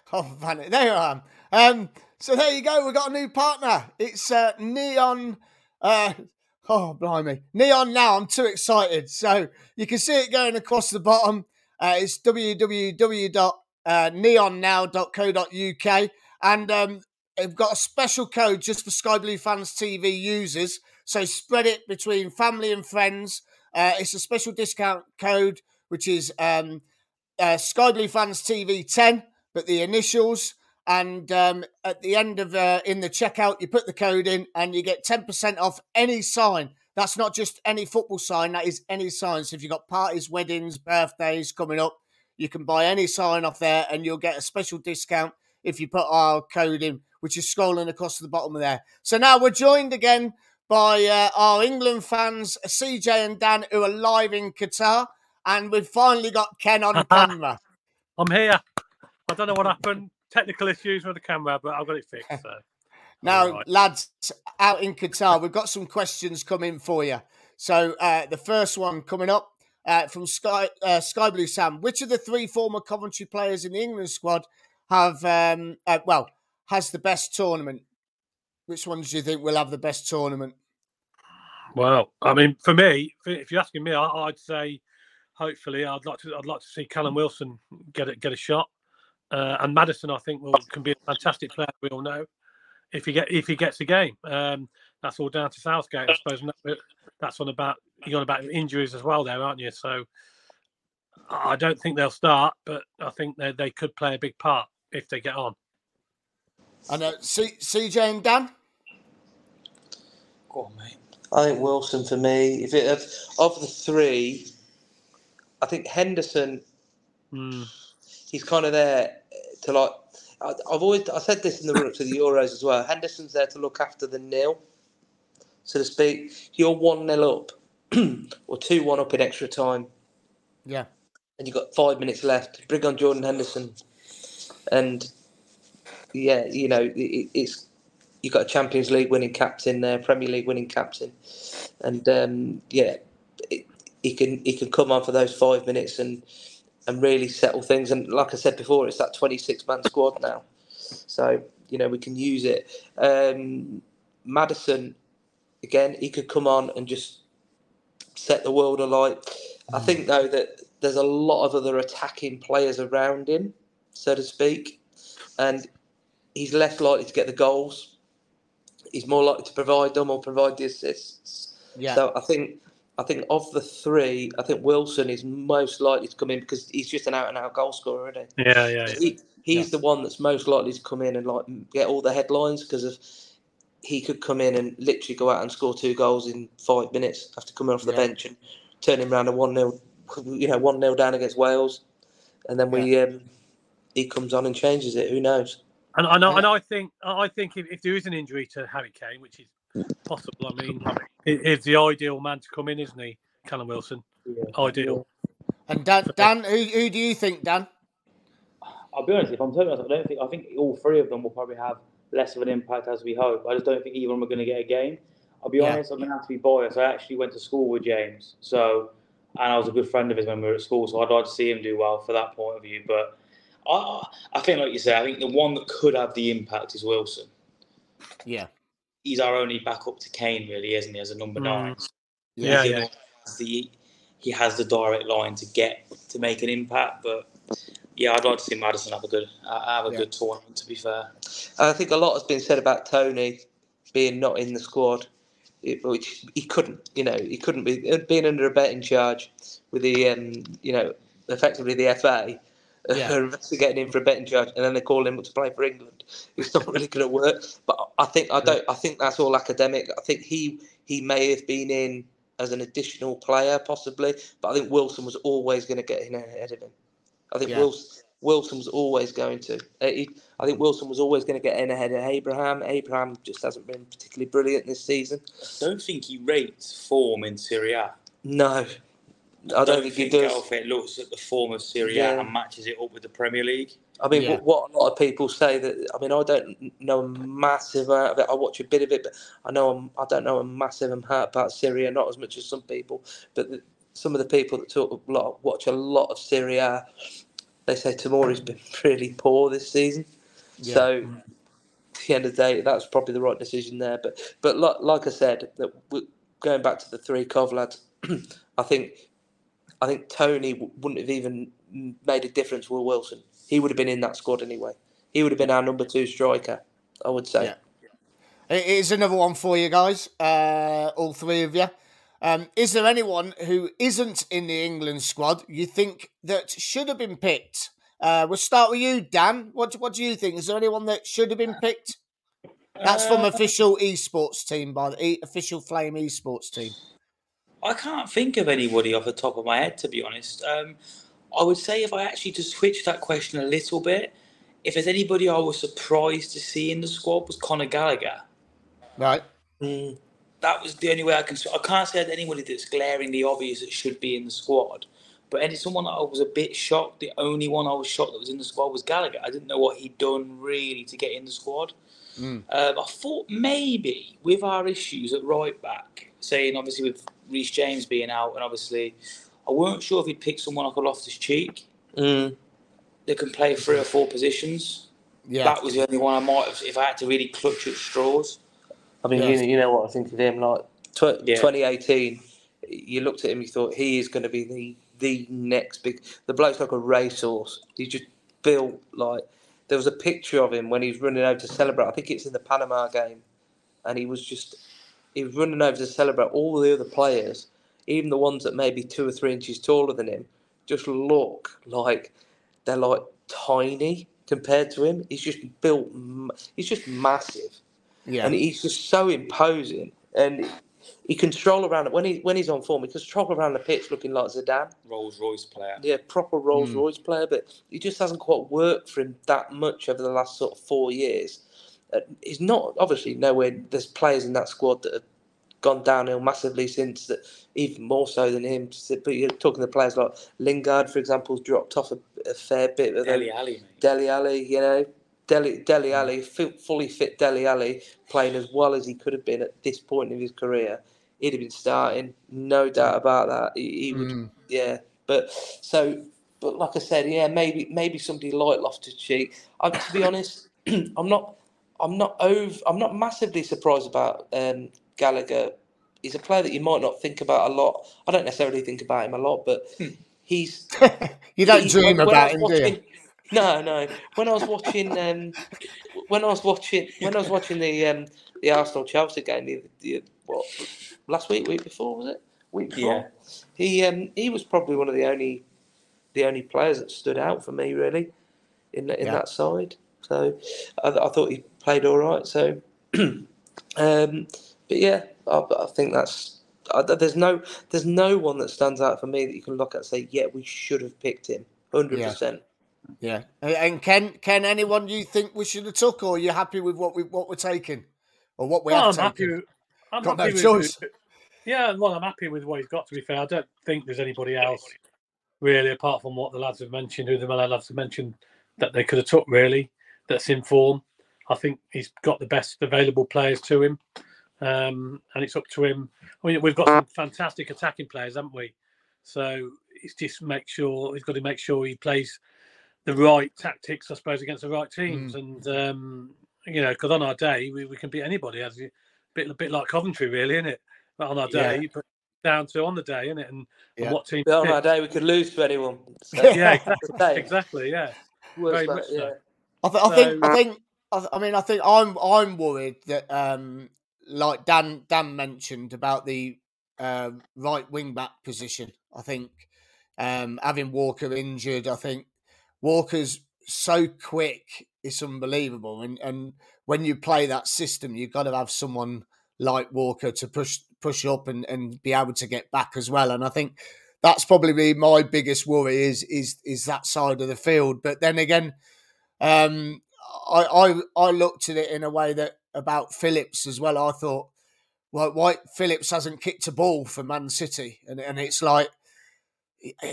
Oh, funny. There I am. Um, so there you go. We've got a new partner. It's uh, Neon. Uh, oh, blimey. Neon now. I'm too excited. So you can see it going across the bottom. Uh, it's www.neonnow.co.uk. And um, they've got a special code just for Sky Blue Fans TV users. So spread it between family and friends. Uh, it's a special discount code, which is um, uh, Sky Blue Fans TV 10, but the initials. And um, at the end of uh, in the checkout, you put the code in and you get 10% off any sign. That's not just any football sign, that is any sign. So if you've got parties, weddings, birthdays coming up, you can buy any sign off there and you'll get a special discount if you put our code in, which is scrolling across to the bottom of there. So now we're joined again by uh, our England fans, CJ and Dan, who are live in Qatar. And we've finally got Ken on camera. I'm here. I don't know what happened. Technical issues with the camera, but I've got it fixed. So. Now, right. lads, out in Qatar, we've got some questions coming for you. So uh, the first one coming up uh, from Sky uh, Sky Blue Sam. Which of the three former Coventry players in the England squad have um, uh, well has the best tournament? Which ones do you think will have the best tournament? Well, I mean, for me, if you're asking me, I'd say hopefully I'd like to I'd like to see Callum Wilson get it get a shot. Uh, and Maddison, I think, will can be a fantastic player. We all know if he get if he gets a game. Um, that's all down to Southgate, I suppose. That's on about you're on about injuries as well, there, aren't you? So I don't think they'll start, but I think they they could play a big part if they get on. And uh, C- CJ and Dan. Go on, mate. I think Wilson for me. If it of, of the three, I think Henderson. Mm. He's kind of there to like I've always I said this in the run up to the Euros as well. Henderson's there to look after the nil, so to speak. You're one nil up or two one up in extra time. Yeah. And you've got five minutes left. Bring on Jordan Henderson, and yeah, you know it, it's you've got a Champions League winning captain there, Premier League winning captain, and um, yeah, it, he can he can come on for those five minutes and and really settle things. And like I said before, it's that 26 man squad now. So, you know, we can use it. Um, Maddison, again, he could come on and just set the world alight. Mm. I think, though, that there's a lot of other attacking players around him, so to speak. And he's less likely to get the goals. He's more likely to provide them or provide the assists. Yeah. So I think I think of the three, I think Wilson is most likely to come in because he's just an out and out goal scorer, isn't he? Yeah, yeah. He, he's yeah. the one that's most likely to come in and like get all the headlines because of he could come in and literally go out and score two goals in five minutes after coming off the yeah. bench and turning around a one 0 you know, one 0 down against Wales, and then we yeah. um, he comes on and changes it. Who knows? And, and, and I think I think if, if there is an injury to Harry Kane, which is possible. I mean, he's the ideal man to come in, isn't he, Callum Wilson? Yeah. Ideal. And Dan, Dan who, who do you think, Dan? I'll be honest. If I'm totally honest, I don't think. I think all three of them will probably have less of an impact as we hope. I just don't think either of them are going to get a game. I'll be yeah. honest. I'm going to have to be biased. I actually went to school with James, so and I was a good friend of his when we were at school. So I'd like to see him do well for that point of view. But I, I think, like you say, I think the one that could have the impact is Wilson. Yeah he's our only backup to Kane, really, isn't he, as a number mm. nine? Yeah, yeah. Has the, he has the direct line to get to make an impact, but yeah, I'd like to see Maddison have a good uh, have a yeah. good tournament. To be fair, I think a lot has been said about Toney being not in the squad, which he couldn't. You know, he couldn't be being under a betting charge with the um, you know effectively the FA yeah. investigating him for a betting charge, and then they call him up to play for England. It's not really going to work. But I think I don't. I think that's all academic. I think he he may have been in as an additional player, possibly, but I think Wilson was always going to get in ahead of him. I think yeah. Wilson. Wilson was always going to. Uh, he, I think Wilson was always going to get in ahead of Abraham. Abraham just hasn't been particularly brilliant this season. I don't think he rates form in Serie A. No, I don't, think, think he does. It looks at the form of Serie A yeah. and matches it up with the Premier League. I mean, yeah. what, a lot of people say that. I mean, I don't know a massive amount of it. I watch a bit of it, but I know I'm, I don't know a massive amount about Serie A. Not as much as some people, but the, some of the people that talk a lot, watch a lot of Serie A, they say Tomori's been really poor this season. Yeah. So at the end of the day, that's probably the right decision there. But but like, like I said, that we- going back to the three Cov lads, I think I think Toney w- wouldn't have even made a difference with Wilson. He would have been in that squad anyway. He would have been our number two striker, I would say. Yeah. It is another one for you guys, uh, all three of you. Um, is there anyone who isn't in the England squad you think that should have been picked? Uh, we'll start with you, Dan. What what do you think? Is there anyone that should have been picked? That's from Uh, official esports team by the e- official Flame esports team. I can't think of anybody off the top of my head, to be honest. Um, I would say if I actually just switch that question a little bit, if there's anybody I was surprised to see in the squad was Conor Gallagher. Right. Mm. That was the only way I can. I can't say that anybody that's glaringly obvious that should be in the squad. But any someone that I was a bit shocked. The only one I was shocked that was in the squad was Gallagher. I didn't know what he'd done really to get in the squad. Mm. Um, I thought maybe with our issues at right back, saying obviously with Reece James being out, and obviously I weren't sure if he'd pick someone like a Loftus Cheek Mm. that can play three or four positions. Yeah. That was the only one I might have, if I had to really clutch at straws. I mean, Yeah. you, you know what I think of him. Like tw- Yeah. 2018, you looked at him, you thought he is going to be the the next big. The bloke's like a racehorse. He just built like. There was a picture of him when he was running over to celebrate. I think it's in the Panama game, and he was just he was running over to celebrate. All the other players, even the ones that may be two or three inches taller than him, just look like they're like tiny compared to him. He's just built. He's just massive yeah. and he's just so imposing. And he can stroll around when he when he's on form. He can stroll around the pitch looking like Zidane. Rolls Royce player. Yeah, proper Rolls Royce hmm. player, but he just hasn't quite worked for him that much over the last sort of four years. Uh, he's not obviously nowhere. There's players in that squad that have gone downhill massively since that, even more so than him. But you're talking to players like Lingard, for example, has dropped off a, a fair bit. But Dele Alli. Dele Alli, you know, Deli Dele Alli, fully fit Dele Alli, playing as well as he could have been at this point in his career. He'd have been starting, no doubt about that. He, he would, Mm. yeah. But so, but like I said, yeah, maybe maybe somebody like Loftus Cheek. I, to be honest, I'm not, I'm not over, I'm not massively surprised about um, Gallagher. He's a player that you might not think about a lot. I don't necessarily think about him a lot, but he's you don't he- dream when about him, do you? No, no. When I was watching, um, when I was watching, when I was watching the um, the Arsenal Chelsea game, the, the what last week, week before was it? Week before. Yeah. He um, he was probably one of the only the only players that stood out for me really in in Yeah. that side. So I, I thought he played all right. So, um, but yeah, I, I think that's. I, there's no, there's no one that stands out for me that you can look at and say, yeah, we should have picked him, hundred Yeah. percent. Yeah. And- And Ken, Ken, anyone you think we should have took, or are you happy with what we what we're taking, or what we Well, I'm have happy. I'm Got happy no with, choice. Yeah, well, I'm happy with what he's got. To be fair, I don't think there's anybody else really, apart from what the lads have mentioned, who the Malay lads have mentioned, that they could have took really. That's in form. I think he's got the best available players to him, um, and it's up to him. I mean, we've got some fantastic attacking players, haven't we? So it's just make sure he's got to make sure he plays the right tactics, I suppose, against the right teams. And um, you know, because on our day we, we can beat anybody. As a bit a bit like Coventry, really, isn't it? But on our Yeah. day, but down to on the day, isn't it? And, Yeah. and what team? But on pick. our day, we could lose to anyone. So, Yeah, exactly. Exactly. Yeah. very about- much so. I, th- I think. I think. I, I mean, I think I'm. I'm worried that, um, like Dan Dan mentioned about the uh, right wing back position. I think um, having Walker injured, I think Walker's so quick. It's unbelievable, and and when you play that system, you've got to have someone like Walker to push push up and, and be able to get back as well. And I think that's probably my biggest worry is is is that side of the field. But then again, um, I, I I looked at it in a way that about Phillips as well. I thought, well, White Phillips hasn't kicked a ball for Man City, and and it's like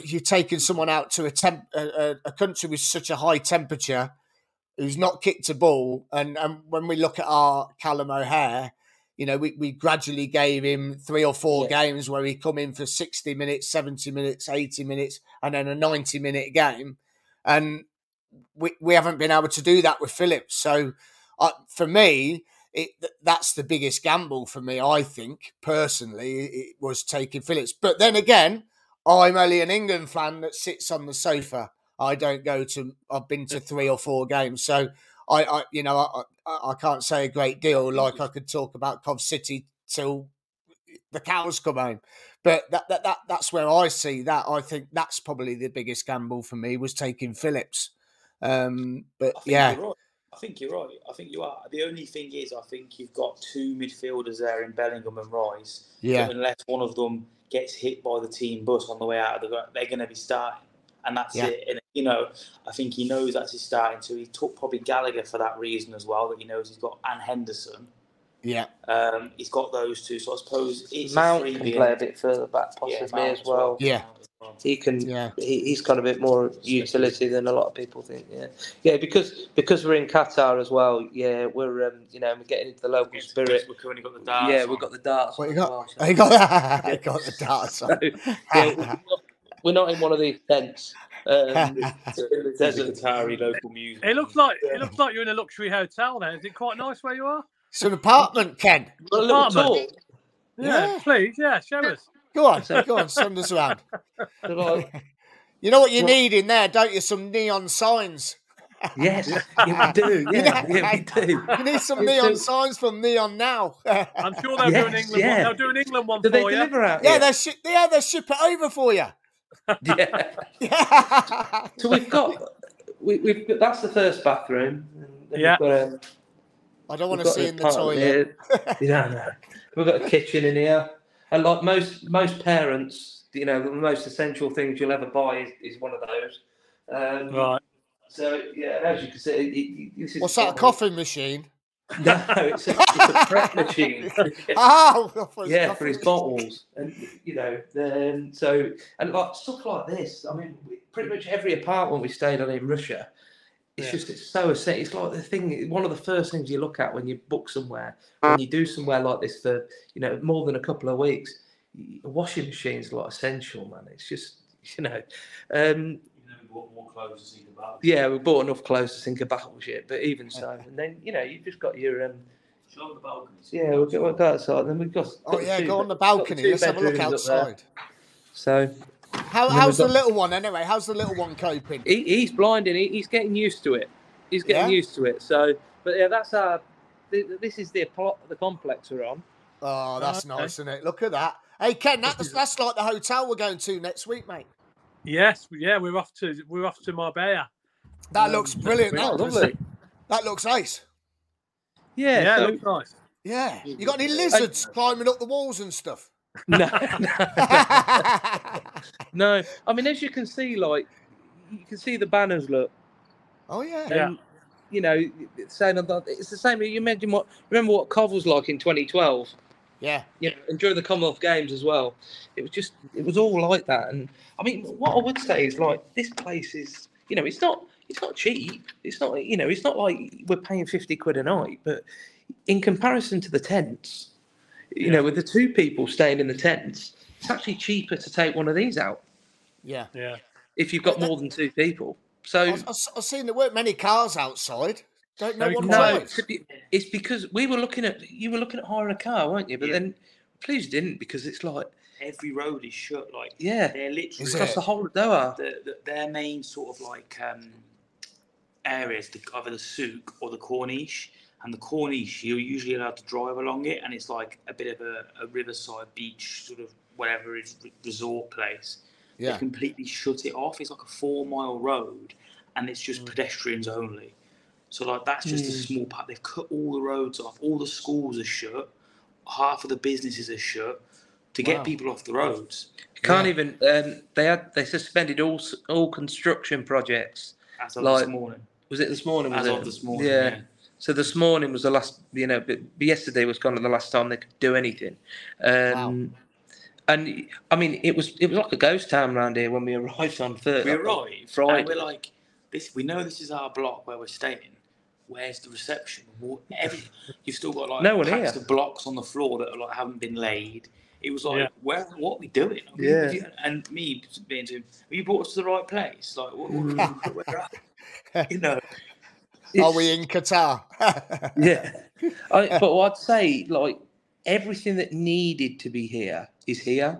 you're taking someone out to a temp a, a- a country with such a high temperature who's not kicked a ball, and and when we look at our Callum O'Hare. You know, we, we gradually gave him three or four Yeah. games where he come in for 60 minutes, 70 minutes, 80 minutes, and then a 90 minute game and we we haven't been able to do that with Phillips. So uh, for me, it that's the biggest gamble for me. I think personally, it was taking Phillips. But then again, I'm only an England fan that sits on the sofa. I don't go to. I've been to three or four games, so I, I you know, I, I, I can't say a great deal. Like I could talk about Cov City till the cows come home. But that, that that that's where I see that. I think that's probably the biggest gamble for me was taking Phillips. Um, but I yeah, right. I think you're right. I think you are. The only thing is, I think you've got two midfielders there in Bellingham and Rice. yeah, Unless one of them gets hit by the team bus on the way out of the ground, they're going to be starting, and that's Yeah. it. And you know, I think he knows that's his starting. So he took probably Gallagher for that reason as well. That he knows he's got and Henderson. yeah, Um, he's got those two. So I suppose it's Mount a can play a bit further back, possibly Mount as well. Yeah. As well. He can. yeah. He, he's got a bit more utility than a lot of people think. Yeah, yeah. Because because we're in Qatar as well. Yeah, we're um, you know we're getting into the local Yes, spirit. We've currently got the darts. Yeah, on. we've got the darts. What you got? well, so- I got that. I got the darts. So, yeah, we're not- we're not in one of these tents. Um, It's the desert. Qatari local music. It looks like it looks like you're in a luxury hotel. There is it quite nice where you are? It's an apartment, Ken. a Apartment. tour. Yeah, Yeah. please, yeah, show us. Go on, go on, send us around. They're You know what you Well- need in there, don't you? Some neon signs. yes, yeah, we do. Yeah, yeah, we do. You need some Yeah, neon so- signs from Neon Now. I'm sure they'll do an England yeah. one. They'll do an England one Do they for you. deliver out yeah, here? they ship. Yeah, they ship it over for you. Yeah. Yeah. So we've got, we, we've got, that's the first bathroom. Yeah. Got, um, I don't want to see in the toilet. here. You don't. We've got a kitchen in here. And like most most parents, you know, the most essential things you'll ever buy is, is one of those. Um, Right. So yeah, as you can see, it, it, this is What's that? A probably- coffee machine? No, it's a, it's a prep machine. Oh, I thought it was a yeah, for his machine. bottles, and you know, then so and like stuff like this. I mean, pretty much every apartment we stayed on in Russia, it's Yeah. just it's so essential. It's like the thing. One of the first things you look at when you book somewhere, when you do somewhere like this for you know more than a couple of weeks, y- a washing machine's like essential, man. It's just you know, um, You know, more, more clothes to see the battle. yeah, we bought enough clothes to sink a battleship, but even so, and then you know you've just got your um, Show the balconies. yeah, we'll go, we'll go outside, then we've got. Oh got yeah, two go on the balcony. Let's have a look bedrooms up there. outside. So How, how's the little one anyway? How's the little one coping? he, he's blind and he, he's getting used to it. He's getting Yeah? used to it. So, but yeah, that's our. This is the plot, the complex we're on. Oh, that's Okay. nice, isn't it? Look at that. Hey Ken, that's that's like the hotel we're going to next week, mate. Yes, yeah, we're off to we're off to Marbella. That Um, looks brilliant. Oh, That, lovely. that looks nice. Yeah. Yeah, so- looks nice. Yeah. You got any lizards climbing up the walls and stuff? No, no, no. I mean, as you can see, like you can see the banners. Look, oh yeah. Yeah. you know, it's saying that it's the same. You imagine what? Remember what Cov was like in 2012. Yeah. you know, and during the Commonwealth Games as well. It was just, it was all like that. And I mean, what I would say is like this place is, you know, it's not, it's not cheap. It's not, you know, it's not like we're paying fifty quid a night, but in comparison to the tents, you know, with the two people staying in the tents, it's actually cheaper to take one of these out Yeah. Yeah. if you've got more than two people. So I, I, I've seen there weren't many cars outside. Don't know Very what quiet. no, be- it's because we were looking at, you were looking at hiring a car, weren't you? But Yeah. then, please didn't because it's like, Every road is shut. Like yeah, they're literally Is across it? the whole of Doha. the, the, their main sort of like um, areas, the, either the souk or the Corniche. And the Corniche, you're usually allowed to drive along it, and it's like a bit of a, a riverside beach, sort of whatever it is, resort place. They completely shut it off. It's like a four mile road, and it's just Mm. pedestrians only. So like that's just a Mm. small part. They've cut all the roads off. All the schools are shut. Half of the businesses are shut to Wow. get people off the roads. You can't Yeah. even. Um, they had they suspended all all construction projects. As of Like, this morning. Was it this morning? Was As it? of this morning. Yeah. yeah. So this morning was the last. You know, but yesterday was kind of the last time they could do anything. Um, And I mean, it was it was like a ghost town around here when we arrived on Thursday. We arrived, Friday. and we're like, this. We know this is our block where we're staying. Where's the reception? What, every, you've still got like No one packs here. of blocks on the floor that are, like haven't been laid. It was like, Yeah. where, what are we doing? I mean, Yeah. you- And me being to have you brought us to the right place? Like, what, what, where are you know? Are we in Qatar? Yeah, I, but I'd say like everything that needed to be here is here.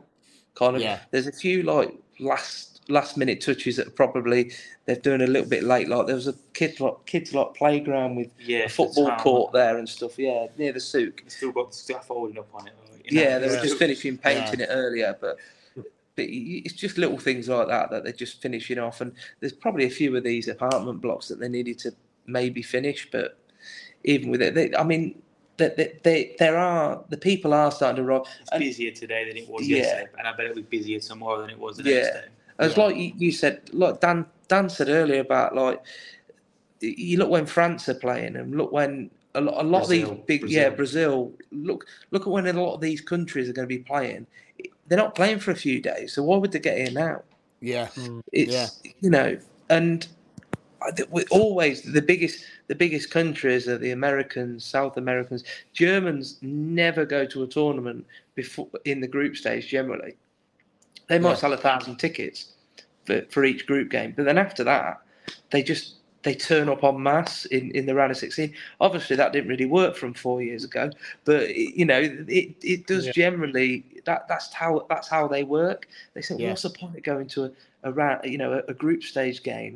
Kind of. Yeah. There's a few like last last minute touches that probably they're doing a little bit late. Like there was a kids like kids like playground with Yeah, a football the court there and stuff. Yeah, near the souk. It's still got the holding up on it. you know, Yeah, they were Yeah. just finishing painting it earlier, but. But it's just little things like that that they're just finishing off, and there's probably a few of these apartment blocks that they needed to maybe finish. But even with it, they, I mean, that they, they, there are the people are starting to rob. It's And- busier today than it was Yeah. yesterday, and I bet it'll be busier tomorrow than it was the Yeah. next day. As Yeah. like you, you said, like Dan Dan said earlier about like you look when France are playing, and look when a lot, a lot of these big yeah Brazil. Brazil. Look look at when a lot of these countries are going to be playing. They're not playing for a few days, so why would they get here now? yeah, It's you know, and I think we always the biggest the biggest countries are the Americans, South Americans. Germans never go to a tournament before in the group stage. Generally, they might Yeah. sell a thousand tickets for, for each group game, but then after that, they just they turn up en masse in, in the round of 16. Obviously, that didn't really work from four years ago, but you know, it, it does Yeah. generally. That that's how that's how they work. They say, Yeah. what's the point of going to a, a round, you know, a, a group stage game?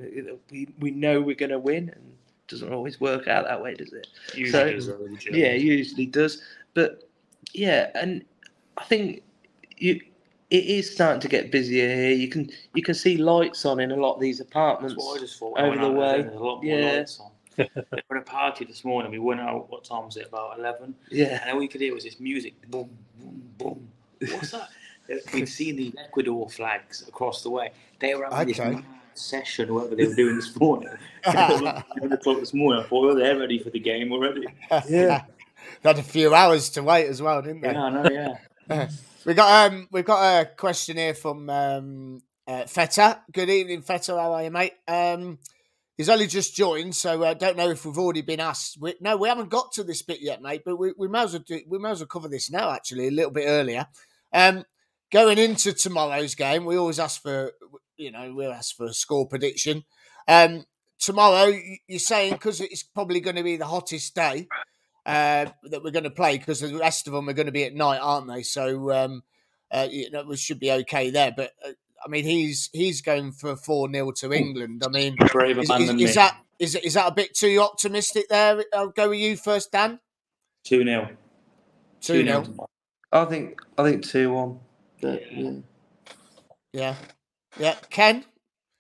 We we know we're going to win, and it doesn't always work out that way, does it? Usually So- does, though, the Germans. Yeah, usually does. But yeah, and I think you it is starting to get busier here. You can you can see lights on in a lot of these apartments. That's what I just thought. over I the out way. There's a lot more Yeah. lights on. we were at a party this morning. We went out. What time was it? About eleven. Yeah, And all we could hear was this music. Boom, boom, boom. What's that? We'd seen the Ecuador flags across the way. They were having Okay. this mad session, whatever they were doing this morning. Eleven o'clock this morning. I thought, well, they're ready for the game already. Yeah. they had a few hours to wait as well, didn't they? Yeah, I know. Yeah. We got um we've got a question here from um uh, Feta. Good evening, Feta. How are you, mate? Um, he's only just joined, so I uh, don't know if we've already been asked. We, no, we haven't got to this bit yet, mate. But we, we may as well do, we may as well cover this now. Actually, a little bit earlier. Um, going into tomorrow's game, we always ask for you know we ask for a score prediction. Um, tomorrow, you're saying because it's probably going to be the hottest day uh, that we're going to play because the rest of them are going to be at night, aren't they? So um, uh, you know we should be okay there. But uh, I mean, he's he's going for four 0 to England. I mean, Braver is, is, is that is is that a bit too optimistic there? I'll go with you first, Dan. Two 0 Two 0 I think I think two one. Yeah. yeah. Yeah, yeah. Ken.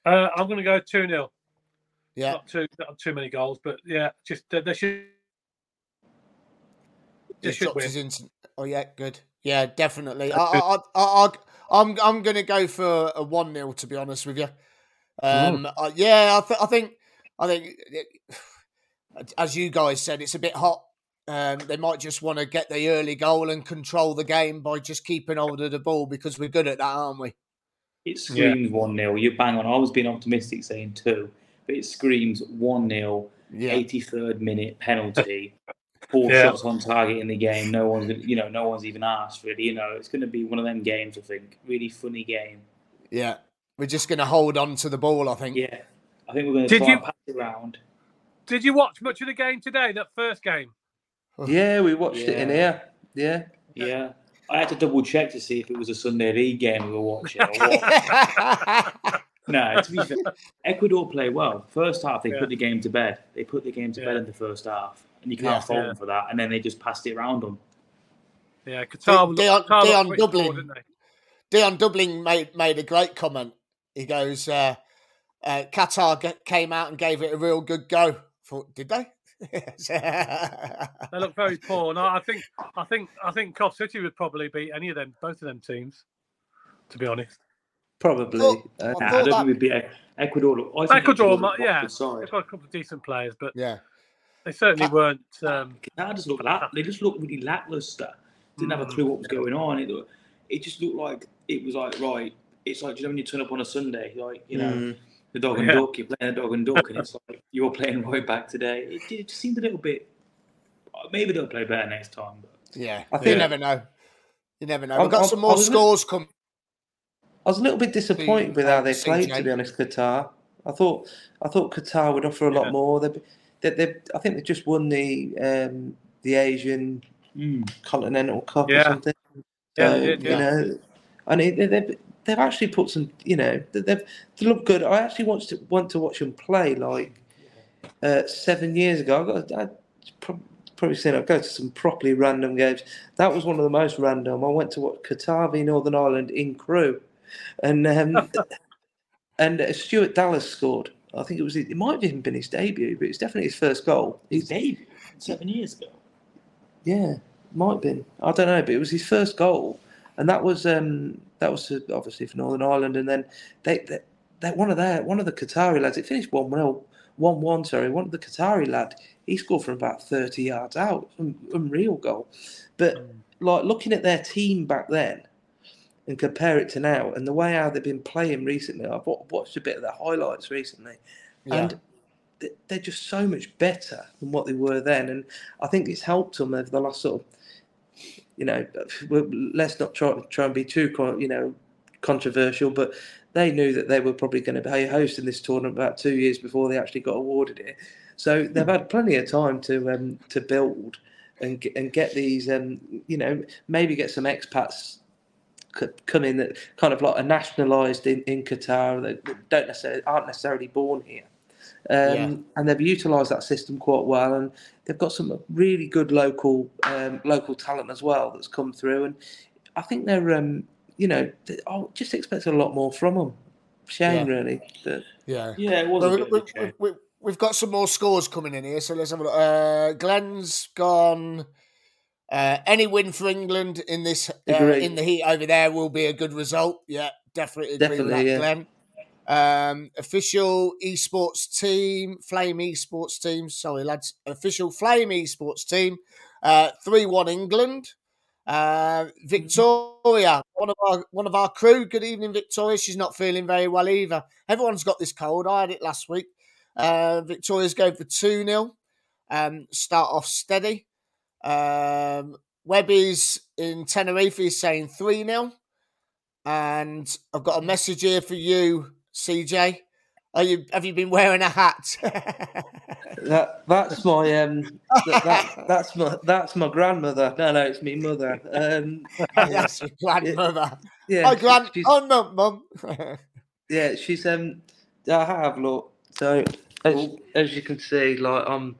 Uh, I'm going to go 2 0. Yeah, Not too not too many goals, but yeah, just they, they should. They He's should dropped win. his instant. Oh yeah, good. Yeah, definitely. I, I, I, I, I'm I'm going to go for a one 0 to be honest with you. Um, I- yeah, I, th- I think I think as you guys said, it's a bit hot. Um, they might just want to get the early goal and control the game by just keeping hold of the ball because we're good at that, aren't we? It screams one 0 You're bang on. I was being optimistic saying two, but it screams one 0 Yeah, 83rd minute penalty. Four Yeah. shots on target in the game. No one's, gonna- you know, no one's even asked really. You know, it's going to be one of them games. I think really funny game. yeah. We're just going to hold on to the ball. I think. Yeah, I think we're going to Did try you- and pass it around. Did you watch much of the game today? That first game. yeah, we watched it in Yeah. here. Yeah, Yeah, I had to double check to see if it was a Sunday league game we were watching. Or what. no, to be fair, Ecuador play well. First half, they Yeah. put the game to bed. They put the game to bed in the first half, and you can't Yeah. fault Yeah. them for that. And then they just passed it around them. Yeah, Qatar. looked- Dion- Qatar looked Dion Dublin. poor, didn't? Dion Dublin made made a great comment. He goes, uh, uh, "Qatar g- came out and gave it a real good go." Thought, did they? They look very poor, and I I think I think I think Cov City would probably beat any of them, both of them teams. To be honest, probably. Oh, Uh, I I don't that- think we'd beat Ecuador. I think Ecuador, Ecuador might- yeah, good side. they've got a couple of decent players, but yeah, they certainly Uh, weren't. Um, Qatar just looked like they just looked really lackluster. Didn't have a Mm. clue what was going on. It, it just looked like it was like right. It's like you know when you turn up on a Sunday, like you know mm, the dog and Yeah. duck. You're playing the dog and duck, and it's like you're playing right back today. It, it just seemed a little bit. Maybe they'll play better next time. But yeah. I you think- never know. You never know. I'm- We've got I'm- some more scores coming. I was a little bit disappointed with how they played, to be honest. Qatar. I thought I thought Qatar would offer a lot Yeah. more. They, they, they, I think they just won the um, the Asian Mm. Continental Cup or something. Yeah, So, they did, you yeah. know, and it, they, they've they've actually put some. You know, they- they've they look good. I actually want to want to watch them play like uh, seven years ago. I got I probably seen I go to some properly random games. That was one of the most random. I went to watch Qatar v Northern Ireland in Crewe, and um, and uh, Stuart Dallas scored. I think it was it might have even been his debut, but it's definitely his first goal. His debut seven years ago. yeah, might have been. I don't know, but it was his first goal, and that was um, that was uh, obviously for Northern Ireland. And then they, they, they one of their one of the Qatari lads. It finished one 0 one one. Sorry, one of the Qatari lad. He scored from about thirty yards out. Un- Unreal goal. But like looking at their team back then, and compare it to now, and the way how they've been playing recently. I've watched a bit of the highlights recently, Yeah. and they're just so much better than what they were then. And I think it's helped them over the last sort of, you know, let's not try try and be too, you know, controversial, but they knew that they were probably going to be hosting this tournament about two years before they actually got awarded it. So they've had plenty of time to um, to build and get, and get these, um, you know, maybe get some expats come in that kind of like are nationalised in, in Qatar that don't necessarily aren't necessarily born here. Um, Yeah. And they've utilised that system quite well, and they've got some really good local um, local talent as well that's come through. And I think they're, um, you know, they, I just expect a lot more from them. Shame, Yeah. really. But yeah. Yeah, it was we, bit we, of a shame. we, we've got some more scores coming in here, so let's have a look. Uh, Glenn's gone. Uh, any win for England in this uh, in the heat over there will be a good result. Yeah, definitely agree with that, yeah. Glenn. Um, official esports team, Flame esports team. Sorry, lads. Official Flame esports team. Uh, Three one England. Uh, Victoria, one of our one of our crew. Good evening, Victoria. She's not feeling very well either. Everyone's got this cold. I had it last week. Uh, Victoria's going for two 0 Um, start off steady. Um, Webby's in Tenerife is saying three 0 and I've got a message here for you, CJ. Are you have you been wearing a hat? that that's my um, that, that, that's my that's my grandmother. No, no, it's me mother. Um, yes, your grandmother. yeah, Hi, grand. she's- Oh no, mum. Yeah, she's um. I have look. So as, as you can see, like I'm.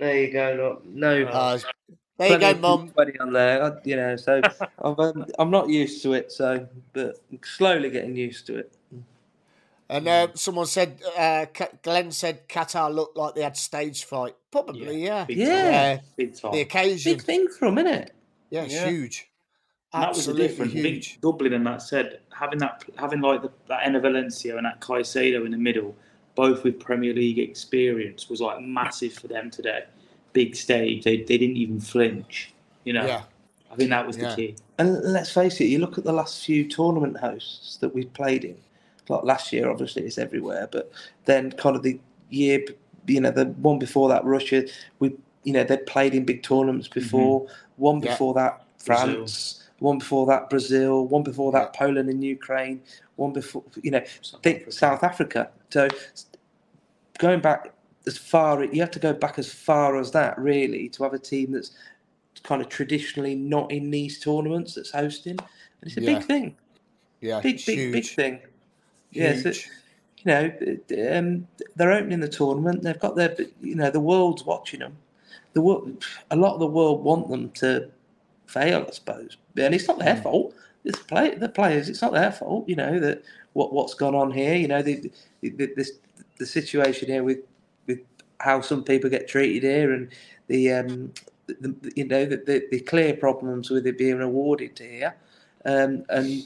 There you go. Look, no. Uh, there you go, plenty of mum. confetti on there. I, you know, so I'm um, I'm not used to it. So, but I'm slowly getting used to it. And uh, someone said, uh, Glenn said Qatar looked like they had stage fright. Probably, yeah. Big Yeah. time. Yeah, Big time. the occasion. Big thing for them, isn't it? Yeah, it's Yeah. huge. And that was a Absolutely difference. I huge. think Dublin and that said having that having like the, that Enner Valencia and that Caicedo in the middle, both with Premier League experience, was like massive for them today. Big stage, they, they didn't even flinch. You know, Yeah, I think that was Yeah. the key. And let's face it, you look at the last few tournament hosts that we've played in. Like last year, obviously it's everywhere, but then kind of the year, you know, the one before that, Russia, we, you know, they'd played in big tournaments before. One Mm-hmm. Yeah. before that, Brazil. France. One before that, Brazil. One before that, Poland and Ukraine. One before, you know, South think Africa. South Africa. So going back as far, you have to go back as far as that really to have a team that's kind of traditionally not in these tournaments that's hosting, and it's a Yeah. big thing, yeah. big big huge. big thing. Yeah, so, you know, um, they're opening the tournament. They've got their, you know, the world's watching them. The world, a lot of the world want them to fail, I suppose, and it's not their Mm. fault. It's play the players. It's not their fault. You know that what what's gone on here. You know the the, the, this, the situation here with with how some people get treated here and the um the, the, you know the, the the clear problems with it being awarded to here, um and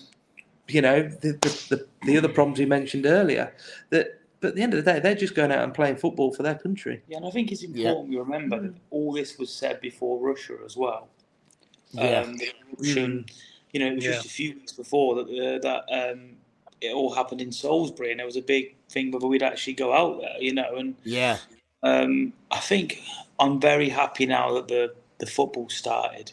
you know the the, the, the other problems you mentioned earlier that. But at the end of the day, they're just going out and playing football for their country. Yeah, and I think it's Yeah. important we remember that all this was said before Russia as well. Yeah. Um, the Russian, you know, it was just a few weeks before that uh, that um, it all happened in Salisbury, and there was a big thing whether we'd actually go out there, you know. And Yeah, um, I think I'm very happy now that the the football started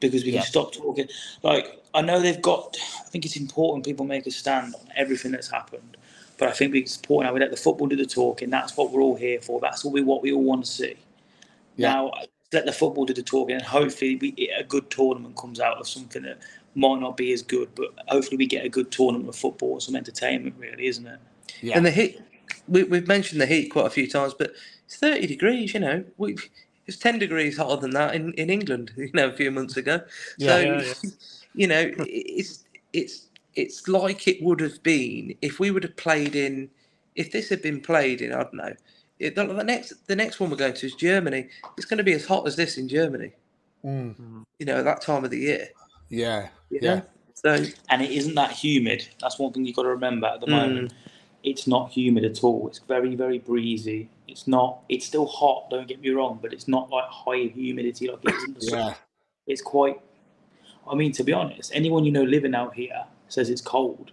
because we Yeah. can stop talking. Like I know they've got. I think it's important people make a stand on everything that's happened. But I think it's important now. we let the football do the talking. That's what we're all here for. That's what we what we all want to see. Yeah. Now let the football do the talking, and hopefully we, a good tournament comes out of something that might not be as good, but hopefully we get a good tournament of football, some entertainment, really, isn't it? Yeah. And the heat, we, we've mentioned the heat quite a few times, but it's 30 degrees, you know. We, it's 10 degrees hotter than that in, in England, you know, a few months ago. So, Yeah, yeah. you know, it's, it's, it's like it would have been if we would have played in, if this had been played in, I don't know, it, the, the next the next one we're going to is Germany. It's going to be as hot as this in Germany, Mm. you know, at that time of the year. Yeah. You Yeah. know? So, And it isn't that humid. That's one thing you've got to remember at the Mm. moment. It's not humid at all. It's very, very breezy. It's not. It's still hot. Don't get me wrong, but it's not like high humidity like it is in the summer. Yeah. It's quite. I mean, to be honest, anyone you know living out here says it's cold.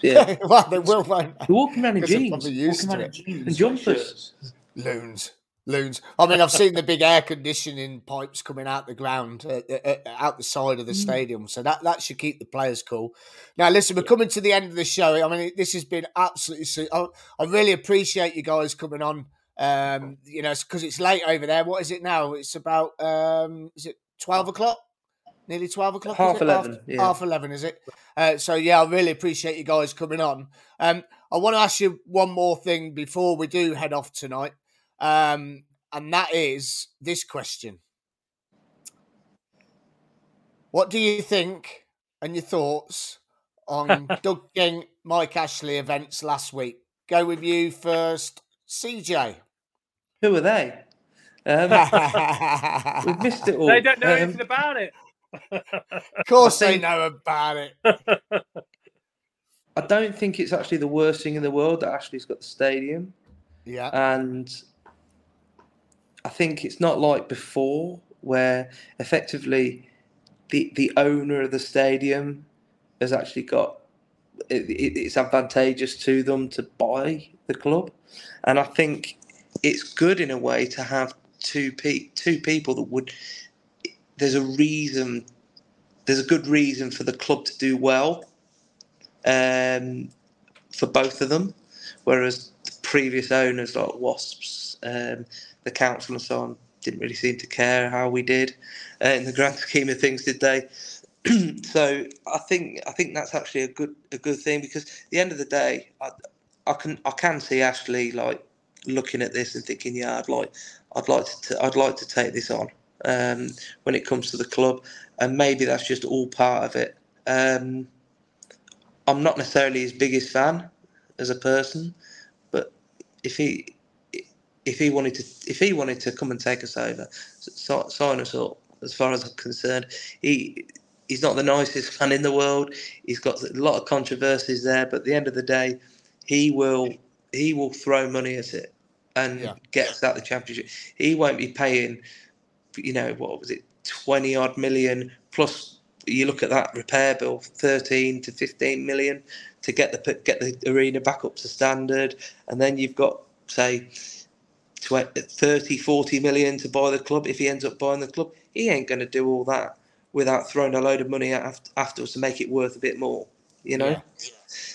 yeah. well, they will, won't they? You're walking around in Because jeans. probably used Walking to around it. in jeans And jumpers. Loons. Loons. I mean, I've seen the big air conditioning pipes coming out the ground, uh, uh, uh, out the side of the stadium. So that, that should keep the players cool. Now, listen, we're coming to the end of the show. I mean, this has been absolutely. I, I really appreciate you guys coming on. Um, you know, because it's late over there. What is it now? It's about. Um, is it twelve o'clock? Nearly twelve o'clock. Half 11, Half, yeah. half eleven, is it? Uh, so yeah, I really appreciate you guys coming on. Um, I want to ask you one more thing before we do head off tonight, um, and that is this question: What do you think and your thoughts on Doug King, Mike Ashley events last week? Go with you first, CJ. Who are they? Um, we've missed it all. They don't know Um, anything about it. Of course, I they know about it. I don't think it's actually the worst thing in the world that Ashley's got the stadium, Yeah, and I think it's not like before where effectively the the owner of the stadium has actually got it, it, it's advantageous to them to buy the club, and I think it's good in a way to have two pe- two people that would. There's a reason. There's a good reason for the club to do well um, for both of them, whereas the previous owners like Wasps, um, the council and so on didn't really seem to care how we did uh, in the grand scheme of things, did they? so I think I think that's actually a good a good thing because at the end of the day, I, I can I can see Ashley like looking at this and thinking, yeah, I'd like I'd like to I'd like to take this on um, when it comes to the club, and maybe that's just all part of it. Um, I'm not necessarily his biggest fan as a person, but if he if he wanted to if he wanted to come and take us over, si- sign us up. As far as I'm concerned, he he's not the nicest man in the world. He's got a lot of controversies there, but at the end of the day, he will he will throw money at it and Yeah. get us out the championship. He won't be paying, you know, what was it, twenty odd million plus. You look at that repair bill, thirteen to fifteen million to get the get the arena back up to standard, and then you've got say 20, 30, 40 million to buy the club. If he ends up buying the club, he ain't going to do all that without throwing a load of money out af- afterwards to make it worth a bit more. You know. Yeah.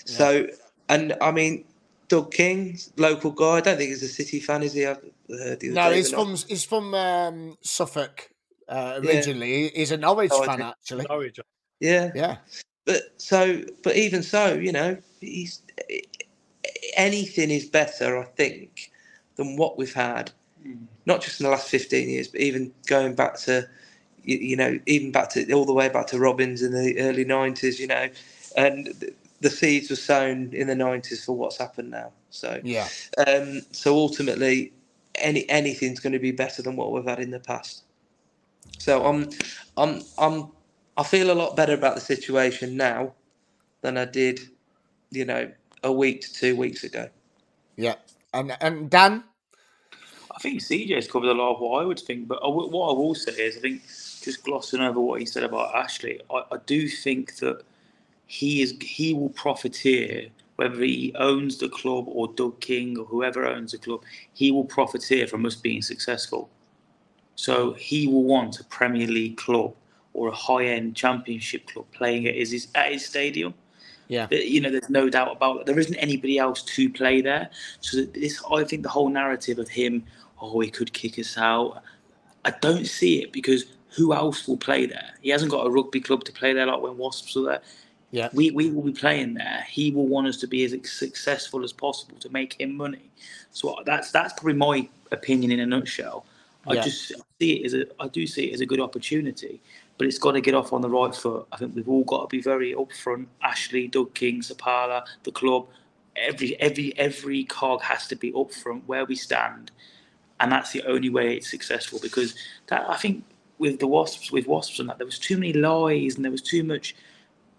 So, and I mean, Doug King, local guy. I don't think he's a City fan, is he? I've heard the No, day, he's but not- from he's from um, Suffolk uh, Yeah. originally. He's a Norwich Oh, fan, actually. Norwich. Yeah, Yeah, but so, but even so, you know, he's anything is better, I think, than what we've had. Mm. Not just in the last fifteen years, but even going back to, you, you know, even back to all the way back to Robbins in the early nineties. You know, and th- the seeds were sown in the nineties for what's happened now. So, yeah, um, so ultimately, any anything's going to be better than what we've had in the past. So I'm, I'm, I'm, I feel a lot better about the situation now than I did, you know, a week to two weeks ago. yeah. And and Dan, I think CJ's covered a lot of what I would think, but I what I will say is, I think just glossing over what he said about Ashley, I, I do think that he is he will profiteer whether he owns the club or Doug King or whoever owns the club. He will profiteer from us being successful. So he will want a Premier League club or a high-end championship club playing at his at his stadium. Yeah. Uh, you know, there's no doubt about it. There isn't anybody else to play there. So this, I think, the whole narrative of him, oh, he could kick us out. I don't see it because who else will play there? He hasn't got a rugby club to play there like when Wasps were there. Yeah. We, we will be playing there. He will want us to be as successful as possible to make him money. So that's that's probably my opinion in a nutshell. I Yeah. just see it as a I do see it as a good opportunity, but it's got to get off on the right foot. I think we've all got to be very upfront. Ashley, Doug King, Seppala, the club, every every every cog has to be upfront where we stand, and that's the only way it's successful. Because that I think with the wasps, with wasps and that, there was too many lies and there was too much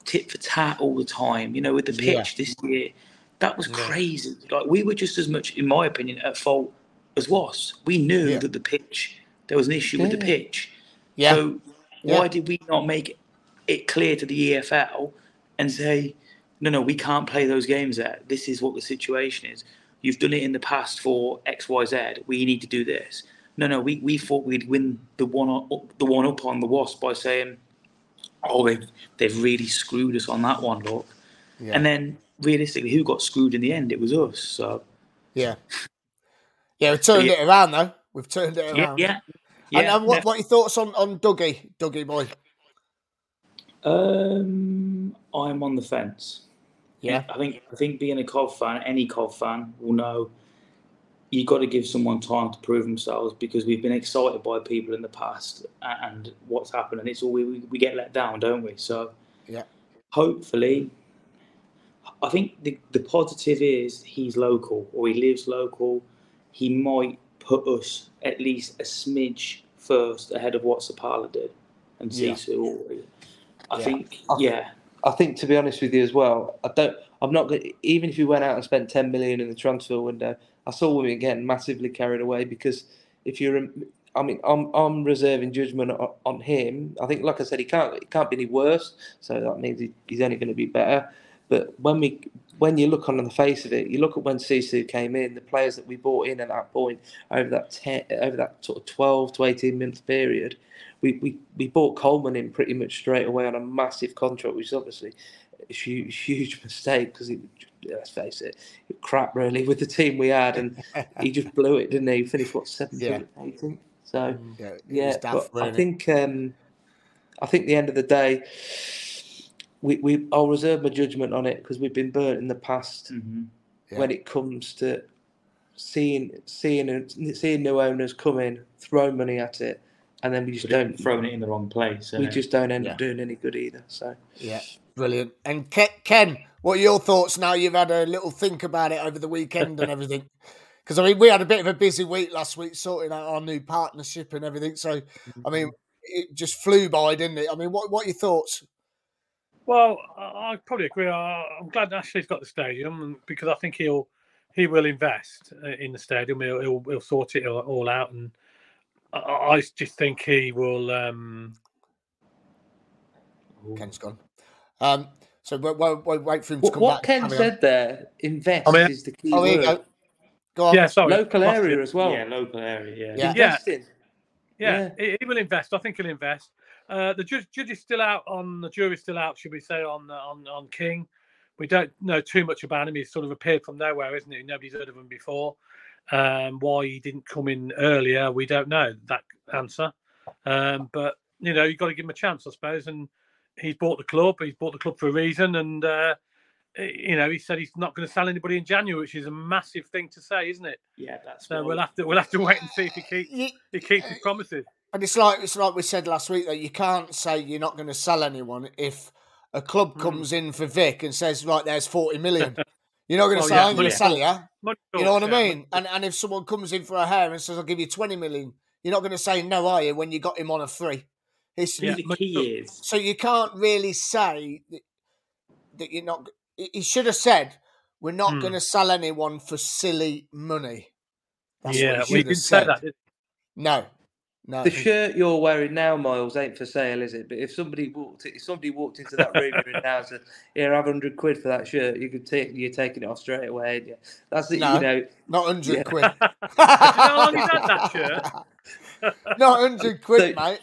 tit for tat all the time. You know, with the Yeah. pitch this year, that was Yeah. crazy. Like we were just as much, in my opinion, at fault as wasps. We knew Yeah. that the pitch there was an issue with the pitch. Yeah. So Yeah. why did we not make it clear to the EFL and say, no, no, we can't play those games there. This is what the situation is. You've done it in the past for X, Y, Z. We need to do this. No, no, we, we thought we'd win the one up, the one up on the Wasp by saying, oh, they've, they've really screwed us on that one, look. Yeah. And then realistically, who got screwed in the end? It was us. So Yeah. Yeah, we've turned yeah. it around though. We've turned it around. yeah. And, yeah, and what, yeah. what are your thoughts on, on Dougie, Dougie boy? Um, I'm on the fence. Yeah. I think I think being a Cov fan, any Cov fan will know you've got to give someone time to prove themselves because we've been excited by people in the past and what's happened, and it's all we, we we get let down, don't we? So Yeah. hopefully, I think the the positive is he's local or he lives local. He might put us at least a smidge first ahead of what Seppala did and Yeah. Sisu already. I Yeah. think, I- yeah. I think, to be honest with you as well, I don't. I'm not going. Even if you went out and spent 10 million in the transfer window, I saw him again massively carried away because if you're, I mean, I'm I'm reserving judgment on, on him. I think, like I said, he can't he can't be any worse. So that means he, he's only going to be better. But when we when you look on the face of it, you look at when Sisu came in, the players that we bought in at that point over that ten, over that sort of 12 to 18 month period, we, we, we bought Coleman in pretty much straight away on a massive contract, which is obviously a huge, huge mistake because let's face it, it crap really with the team we had, and he just blew it, didn't he? He finished what seventh, Yeah. eighteenth. So Yeah, yeah, daft, but I think um, I think the end of the day, we, we I'll reserve my judgment on it because we've been burnt in the past Mhm. Yeah. when it comes to seeing seeing seeing new owners come in, throw money at it, and then we just But don't throwing it in the wrong place. we innit? just don't end Yeah. up doing any good either. So Yeah, brilliant. And Ke- Ken, what are your thoughts now you've had a little think about it over the weekend and everything? Because I mean, we had a bit of a busy week last week sorting out our new partnership and everything. So, I mean, it just flew by, didn't it? I mean, what what are your thoughts? Well, I I probably agree. I- I'm glad Ashley's got the stadium because I think he'll he will invest uh, in the stadium. He'll he'll, he'll sort it all- all out, and I, I just think he will. Um, Ken's gone. Um, so we'll, we'll, we'll wait for him to what, come what back. Ken Carry on. said there, invest I mean- is the key Oh, word. go. Go on. yeah, sorry, Local lost area as well. Yeah, local area. Yeah. Yeah. Investing. Yeah, He, he will invest. I think he'll invest. Uh, the judge, judge is still out on the jury's still out, should we say, on uh, on on King. We don't know too much about him. He's sort of appeared from nowhere, isn't he? Nobody's heard of him before. Um, why he didn't come in earlier, we don't know that answer. Um, but you know, you've got to give him a chance, I suppose. And he's bought the club. He's bought the club for a reason. And uh, you know, he said he's not going to sell anybody in January, which is a massive thing to say, isn't it? Yeah, that's So what- we'll have to we'll have to wait and see if he keeps You- he keeps his promises. And it's like it's like we said last week that you can't say you're not going to sell anyone if a club Hmm. comes in for Vic and says, "Right, there's forty million. You're not going to Well, say, yeah, "I'm going money to sell talks. you." You know what I mean? And and if someone comes in for a hair and says, "I'll give you twenty million, you're not going to say no, are you? When you got him on a free, it's Yeah, the key is so you can't really say that, that you're not. He he should have said, "We're not Hmm. going to sell anyone for silly money." That's yeah, what he we didn't say that. No, No, The shirt you're wearing now, Miles, ain't for sale, is it? But if somebody walked, if somebody walked into that room you're now and said, "Here, I have hundred quid for that shirt," you could take, you're taking it off straight away. ain't you? That's it. No. You know, not hundred Yeah. quid. how long he's had that shirt? not hundred quid, So- mate.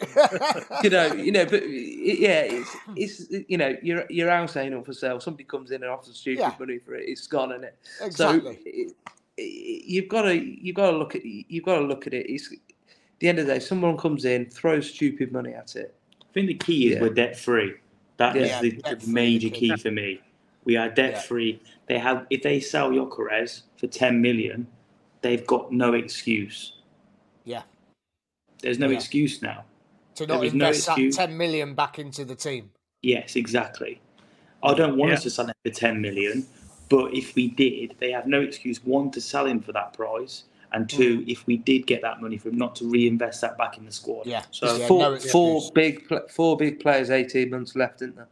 you know, you know, but yeah, it's it's you know, your your house ain't up for sale. Somebody comes in and offers stupid Yeah. money for it, it's gone, is it? exactly. So it, it, you've got to you've got to look at you've got to look at it. It's at the end of the day, someone comes in, throws stupid money at it. I think the key is Yeah. we're debt free. That is Yeah, the, the major key. key for me. We are debt free. They have if they sell Gyökeres for ten million, they've got no excuse. Yeah. There's no Yeah. excuse now. to not was no invest that excuse. ten million back into the team. Yes, exactly. I don't want Yeah. us to sell him for ten million, but if we did, they have no excuse one to sell him for that price, and two, mm. if we did get that money from not to reinvest that back in the squad. Yeah. So Yeah, four no four big four big players, eighteen months left, isn't there?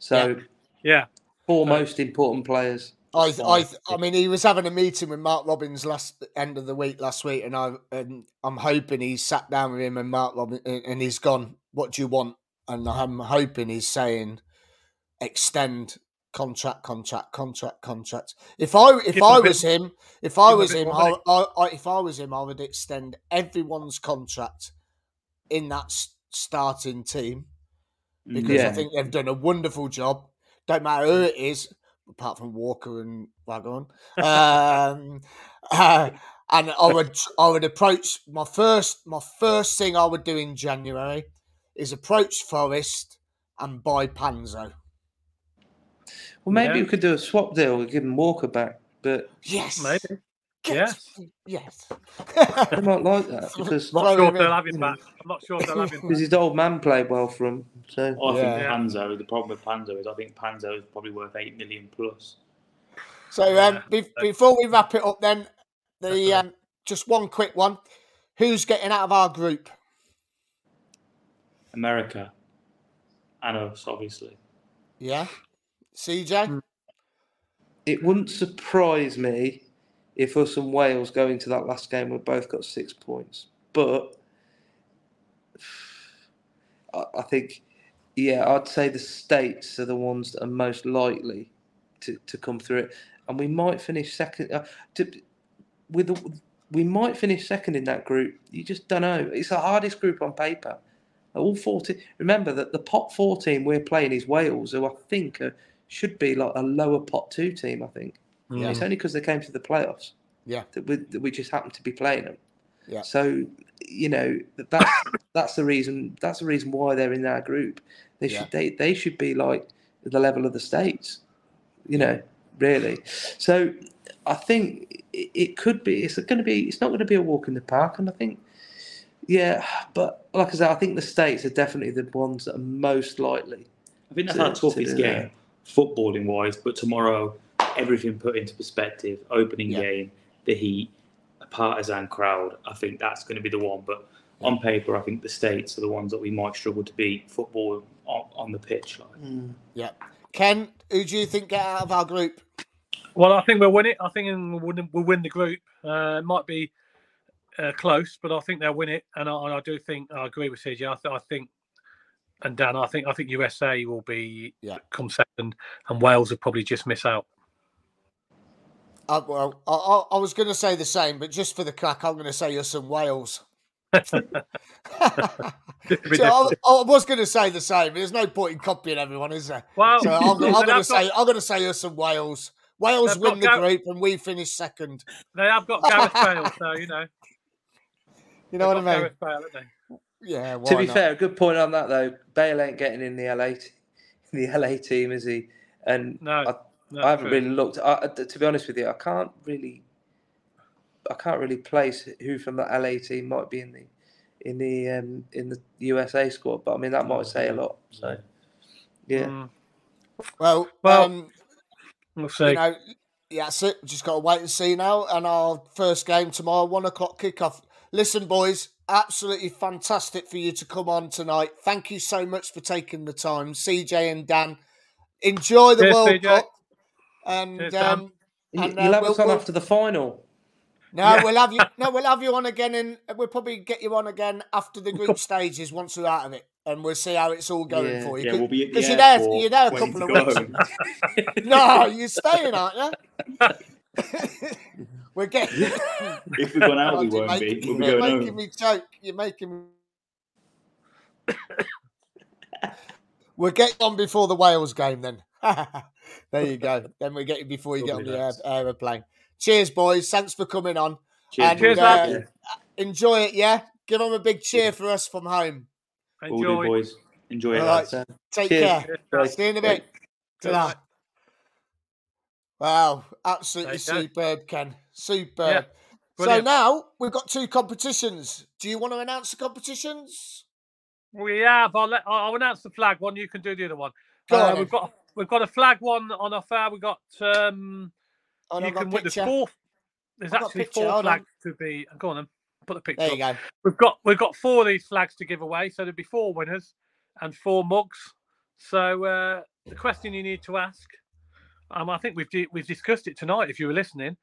So Yeah. four most important players. I, I. I mean, he was having a meeting with Mark Robins last end of the week last week, and I, and I'm hoping he sat down with him and Mark Robins, and and he's gone. What do you want? And I'm hoping he's saying, extend contract, contract, contract, contract. If I, if Give I a bit- was him, if I give him a was him, I. I, if I was him, I would extend everyone's contract in that starting team Mm. because I think they've done a wonderful job. Don't matter who it is, apart from Walker and Waghorn. Um, uh, and I would I would approach my first my first thing I would do in January is approach Forest and buy Panzo. Well, maybe Yeah. we could do a swap deal. We give him Walker back, but Yes, Maybe. Get- Yes. yes. they might like that because Throw Not sure if they'll have him back. I'm not sure if they'll have him because back. his old man played well for him. So I think Yeah. Panzo. The problem with Panzo is I think Panzo is probably worth eight million plus. So um, be- before we wrap it up, then the um, just one quick one: who's getting out of our group? America and us, obviously. Yeah, CJ. It wouldn't surprise me if us and Wales go into that last game. We've both got six points, but I, think, yeah, I'd say the states are the ones that are most likely to, to come through it, and we might finish second. Uh, to, with the, we might finish second in that group. You just don't know. It's the hardest group on paper. All fourteen. Remember that the pot fourteen we're playing is Wales, who I think are, should be like a lower pot two team. I think. Yeah. It's only because they came to the playoffs. Yeah. That we, that we just happened to be playing them. Yeah. So you know that's that's the reason. That's the reason why they're in our group. They Yeah. should they they should be like the level of the states. You know, really. So I think it, it could be. It's going to be. It's not going to be a walk in the park. And I think. Yeah, but like I said, I think the states are definitely the ones that are most likely. I think that's To- our to toughest do game, footballing wise. But tomorrow, everything put into perspective. Opening Yeah. game, the heat, a partisan crowd. I think that's going to be the one. But on paper, I think the states are the ones that we might struggle to beat football on, on the pitch. Like. Yeah. Ken, who do you think get out of our group? Well, I think we'll win it. I think we'll win, we'll win the group. Uh, it might be uh, close, but I think they'll win it. And I, and I do think I agree with CJ. I, th- I think, and Dan, I think I think USA will be Yeah. come second, and Wales will probably just miss out. Uh, well, I, I, I was going to say the same, but just for the crack, I'm going to say you're and Wales. So I, I was going to say the same. There's no point in copying everyone, is there? well, So I'm, I'm going to say got- I'm going to say us and Wales. Wales They've win the Gar- group and we finish second. they have got Gareth Bale, so you know. You know what I they've got mean? Gareth Bale, haven't? Yeah. to be not? fair, a good point on that though. Bale ain't getting in the LA, t- the LA team, is he? And No, I, no, I haven't true. really looked. I, I- to be honest with you, I can't really, I can't really place who from the LA team might be in the, in the um, in the USA squad. But I mean that might say a lot. So yeah, Mm, Well, Well, um, we'll see. you know, yeah, that's it. Just got to wait and see now. And our first game tomorrow, one o'clock kickoff. Listen, boys, absolutely fantastic for you to come on tonight. Thank you so much for taking the time, CJ and Dan. Enjoy the Cheers, World CJ. Cup, and Cheers, um, You- and, uh, you'll have we'll- us on we'll- after the final. No, we'll have you. No, we'll have you on again, and we'll probably get you on again after the group stages once we're out of it, and we'll see how it's all going Yeah. for you. Yeah, we'll be at the Because you're there, you're there a couple of go weeks. no, you're staying, aren't you? we're getting. If we've gone out, we you're won't be. making- We'll be you're going making home. me joke. You're making me. we'll get on before the Wales game then. There you go. Then we get you before you get on Lovely the air, aeroplane. Cheers, boys. Thanks for coming on. Cheers, And, Cheers, uh, lads. Enjoy it, yeah? Give them a big cheer for us from home. All do, Enjoy. boys. Enjoy it, All lads. So, Take Cheers. care. Cheers. See you in a bit. Good Ta-ra. Wow, absolutely superb, Ken. Superb. so brilliant. now we've got two competitions. Do you want to announce the competitions? We have. I'll, let, I'll I'll announce the flag one. You can do the other one. Go Uh, on. we've got we've got a flag one on offer. We've got um. Oh, no, you can win the picture. four. There's I've actually four hold on. flags to be. Go on then. Put the picture. There you up. go. We've got we've got four of these flags to give away. So there'll be four winners and four mugs. So uh, the question you need to ask, um, I think we've di- we've discussed it tonight. If you were listening,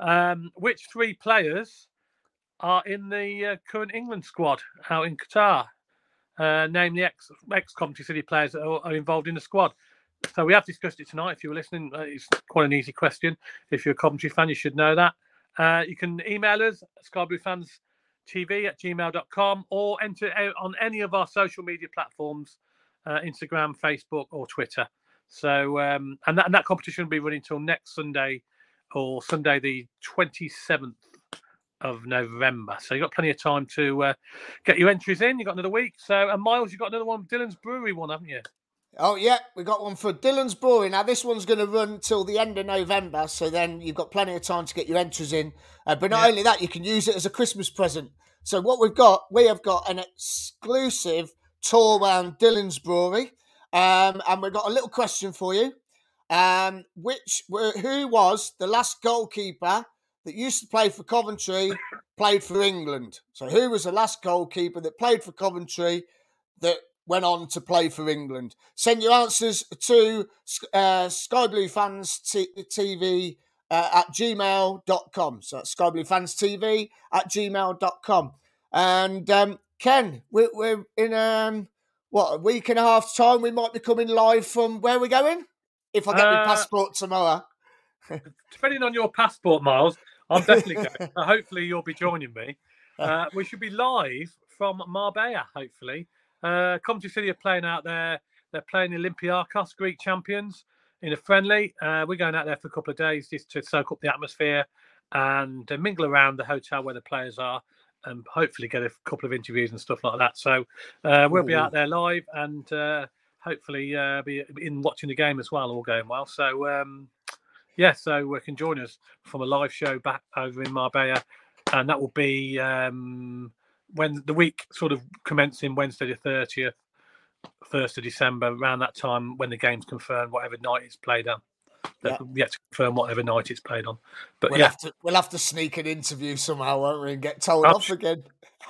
um, which three players are in the uh, current England squad out in Qatar? Uh, name the ex ex City players that are, are involved in the squad. So we have discussed it tonight. If you were listening, uh, it's quite an easy question. If you're a Coventry fan, you should know that. Uh, you can email us skybluefans tv at gmail.com or enter on any of our social media platforms uh, instagram facebook or twitter so um, and, that, and that competition will be running until next sunday or sunday the 27th of november so you've got plenty of time to uh, get your entries in you've got another week so and miles you've got another one dylan's brewery one haven't you Oh, yeah, we got one for Dylan's Brewery. Now, this one's going to run till the end of November, so then you've got plenty of time to get your entries in. Uh, but not Yeah. only that, you can use it as a Christmas present. So, what we've got, we have got an exclusive tour around Dylan's Brewery, um, and we've got a little question for you. Um, which who was the last goalkeeper that used to play for Coventry, played for England? So, who was the last goalkeeper that played for Coventry that went on to play for England. Send your answers to uh, Sky Blue Fans T- TV uh, at gmail.com. So that's Sky Blue Fans TV at gmail.com. And um, Ken, we're, we're in um, what a week and a half time. We might be coming live from where we're going. If I get my Uh, passport tomorrow. depending on your passport miles i'm definitely going hopefully you'll be joining me uh, we should be live from marbella hopefully uh Coventry City are playing out there. They're playing Olympiacos Greek champions in a friendly. Uh, we're going out there for a couple of days just to soak up the atmosphere and uh, mingle around the hotel where the players are and hopefully get a couple of interviews and stuff like that. So uh, we'll be out there live and uh, hopefully uh, be in watching the game as well all going well. So um yeah, so we can join us from a live show back over in Marbella, and that will be um, when the week sort of commencing Wednesday the thirtieth, first of December, around that time when the game's confirmed, whatever night it's played on. Yeah. Yet to confirm whatever night it's played on, but We'll yeah, have to we'll have to sneak an interview somehow, won't we, and get told Oh, off again.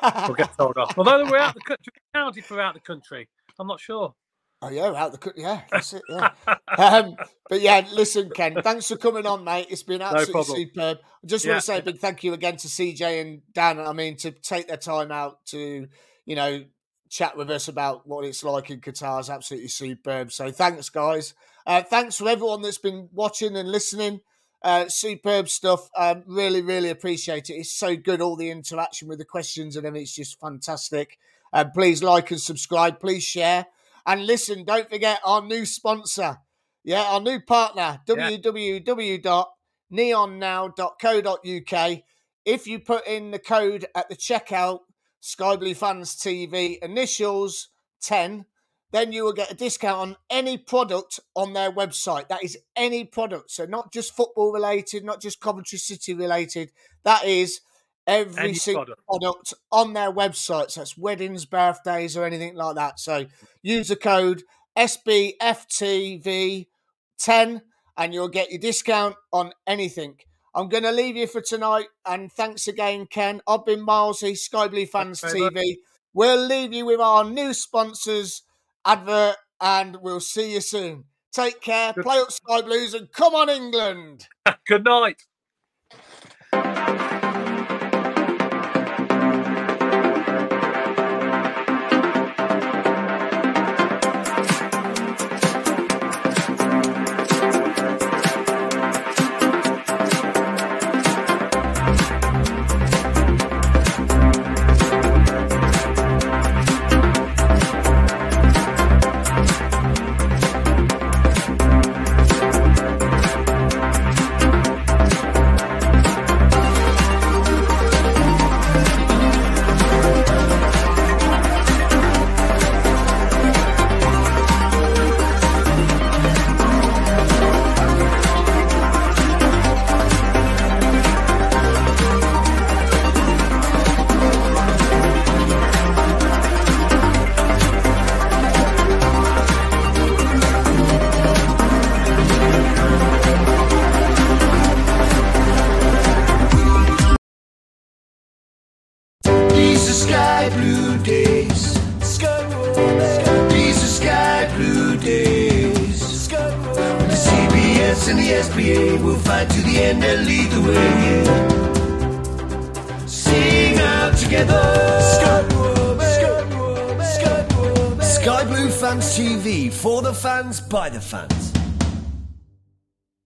we'll get told off. Although we're out the country, counted for out the country, I'm not sure. Oh yeah, out the yeah, that's it. Yeah. um, but yeah, listen, Ken, thanks for coming on, mate. It's been absolutely problem. superb. I just Yeah. want to say a big thank you again to CJ and Dan. I mean, to take their time out to, you know, chat with us about what it's like in Qatar is absolutely superb. So thanks, guys. Uh, thanks for everyone that's been watching and listening. Uh, superb stuff. Um, really, really appreciate it. It's so good, all the interaction with the questions and everything. It's just fantastic. Uh, please like and subscribe. Please share. And listen, don't forget our new sponsor. Yeah, our new partner, www.neonnow.co.uk. If you put in the code at the checkout, Sky Blue Fans TV, initials 10, then you will get a discount on any product on their website. That is any product. So not just football related, not just Coventry City related. That is every single product. product on their website. So it's weddings, birthdays, or anything like that. So use the code SBFTV10 and you'll get your discount on anything. I'm going to leave you for tonight. And thanks again, Ken. I've been Milesy, Sky Blue Fans much. TV. We'll leave you with our new sponsors advert and we'll see you soon. Take care, Good- play up Sky Blues, and come on, England. Good night.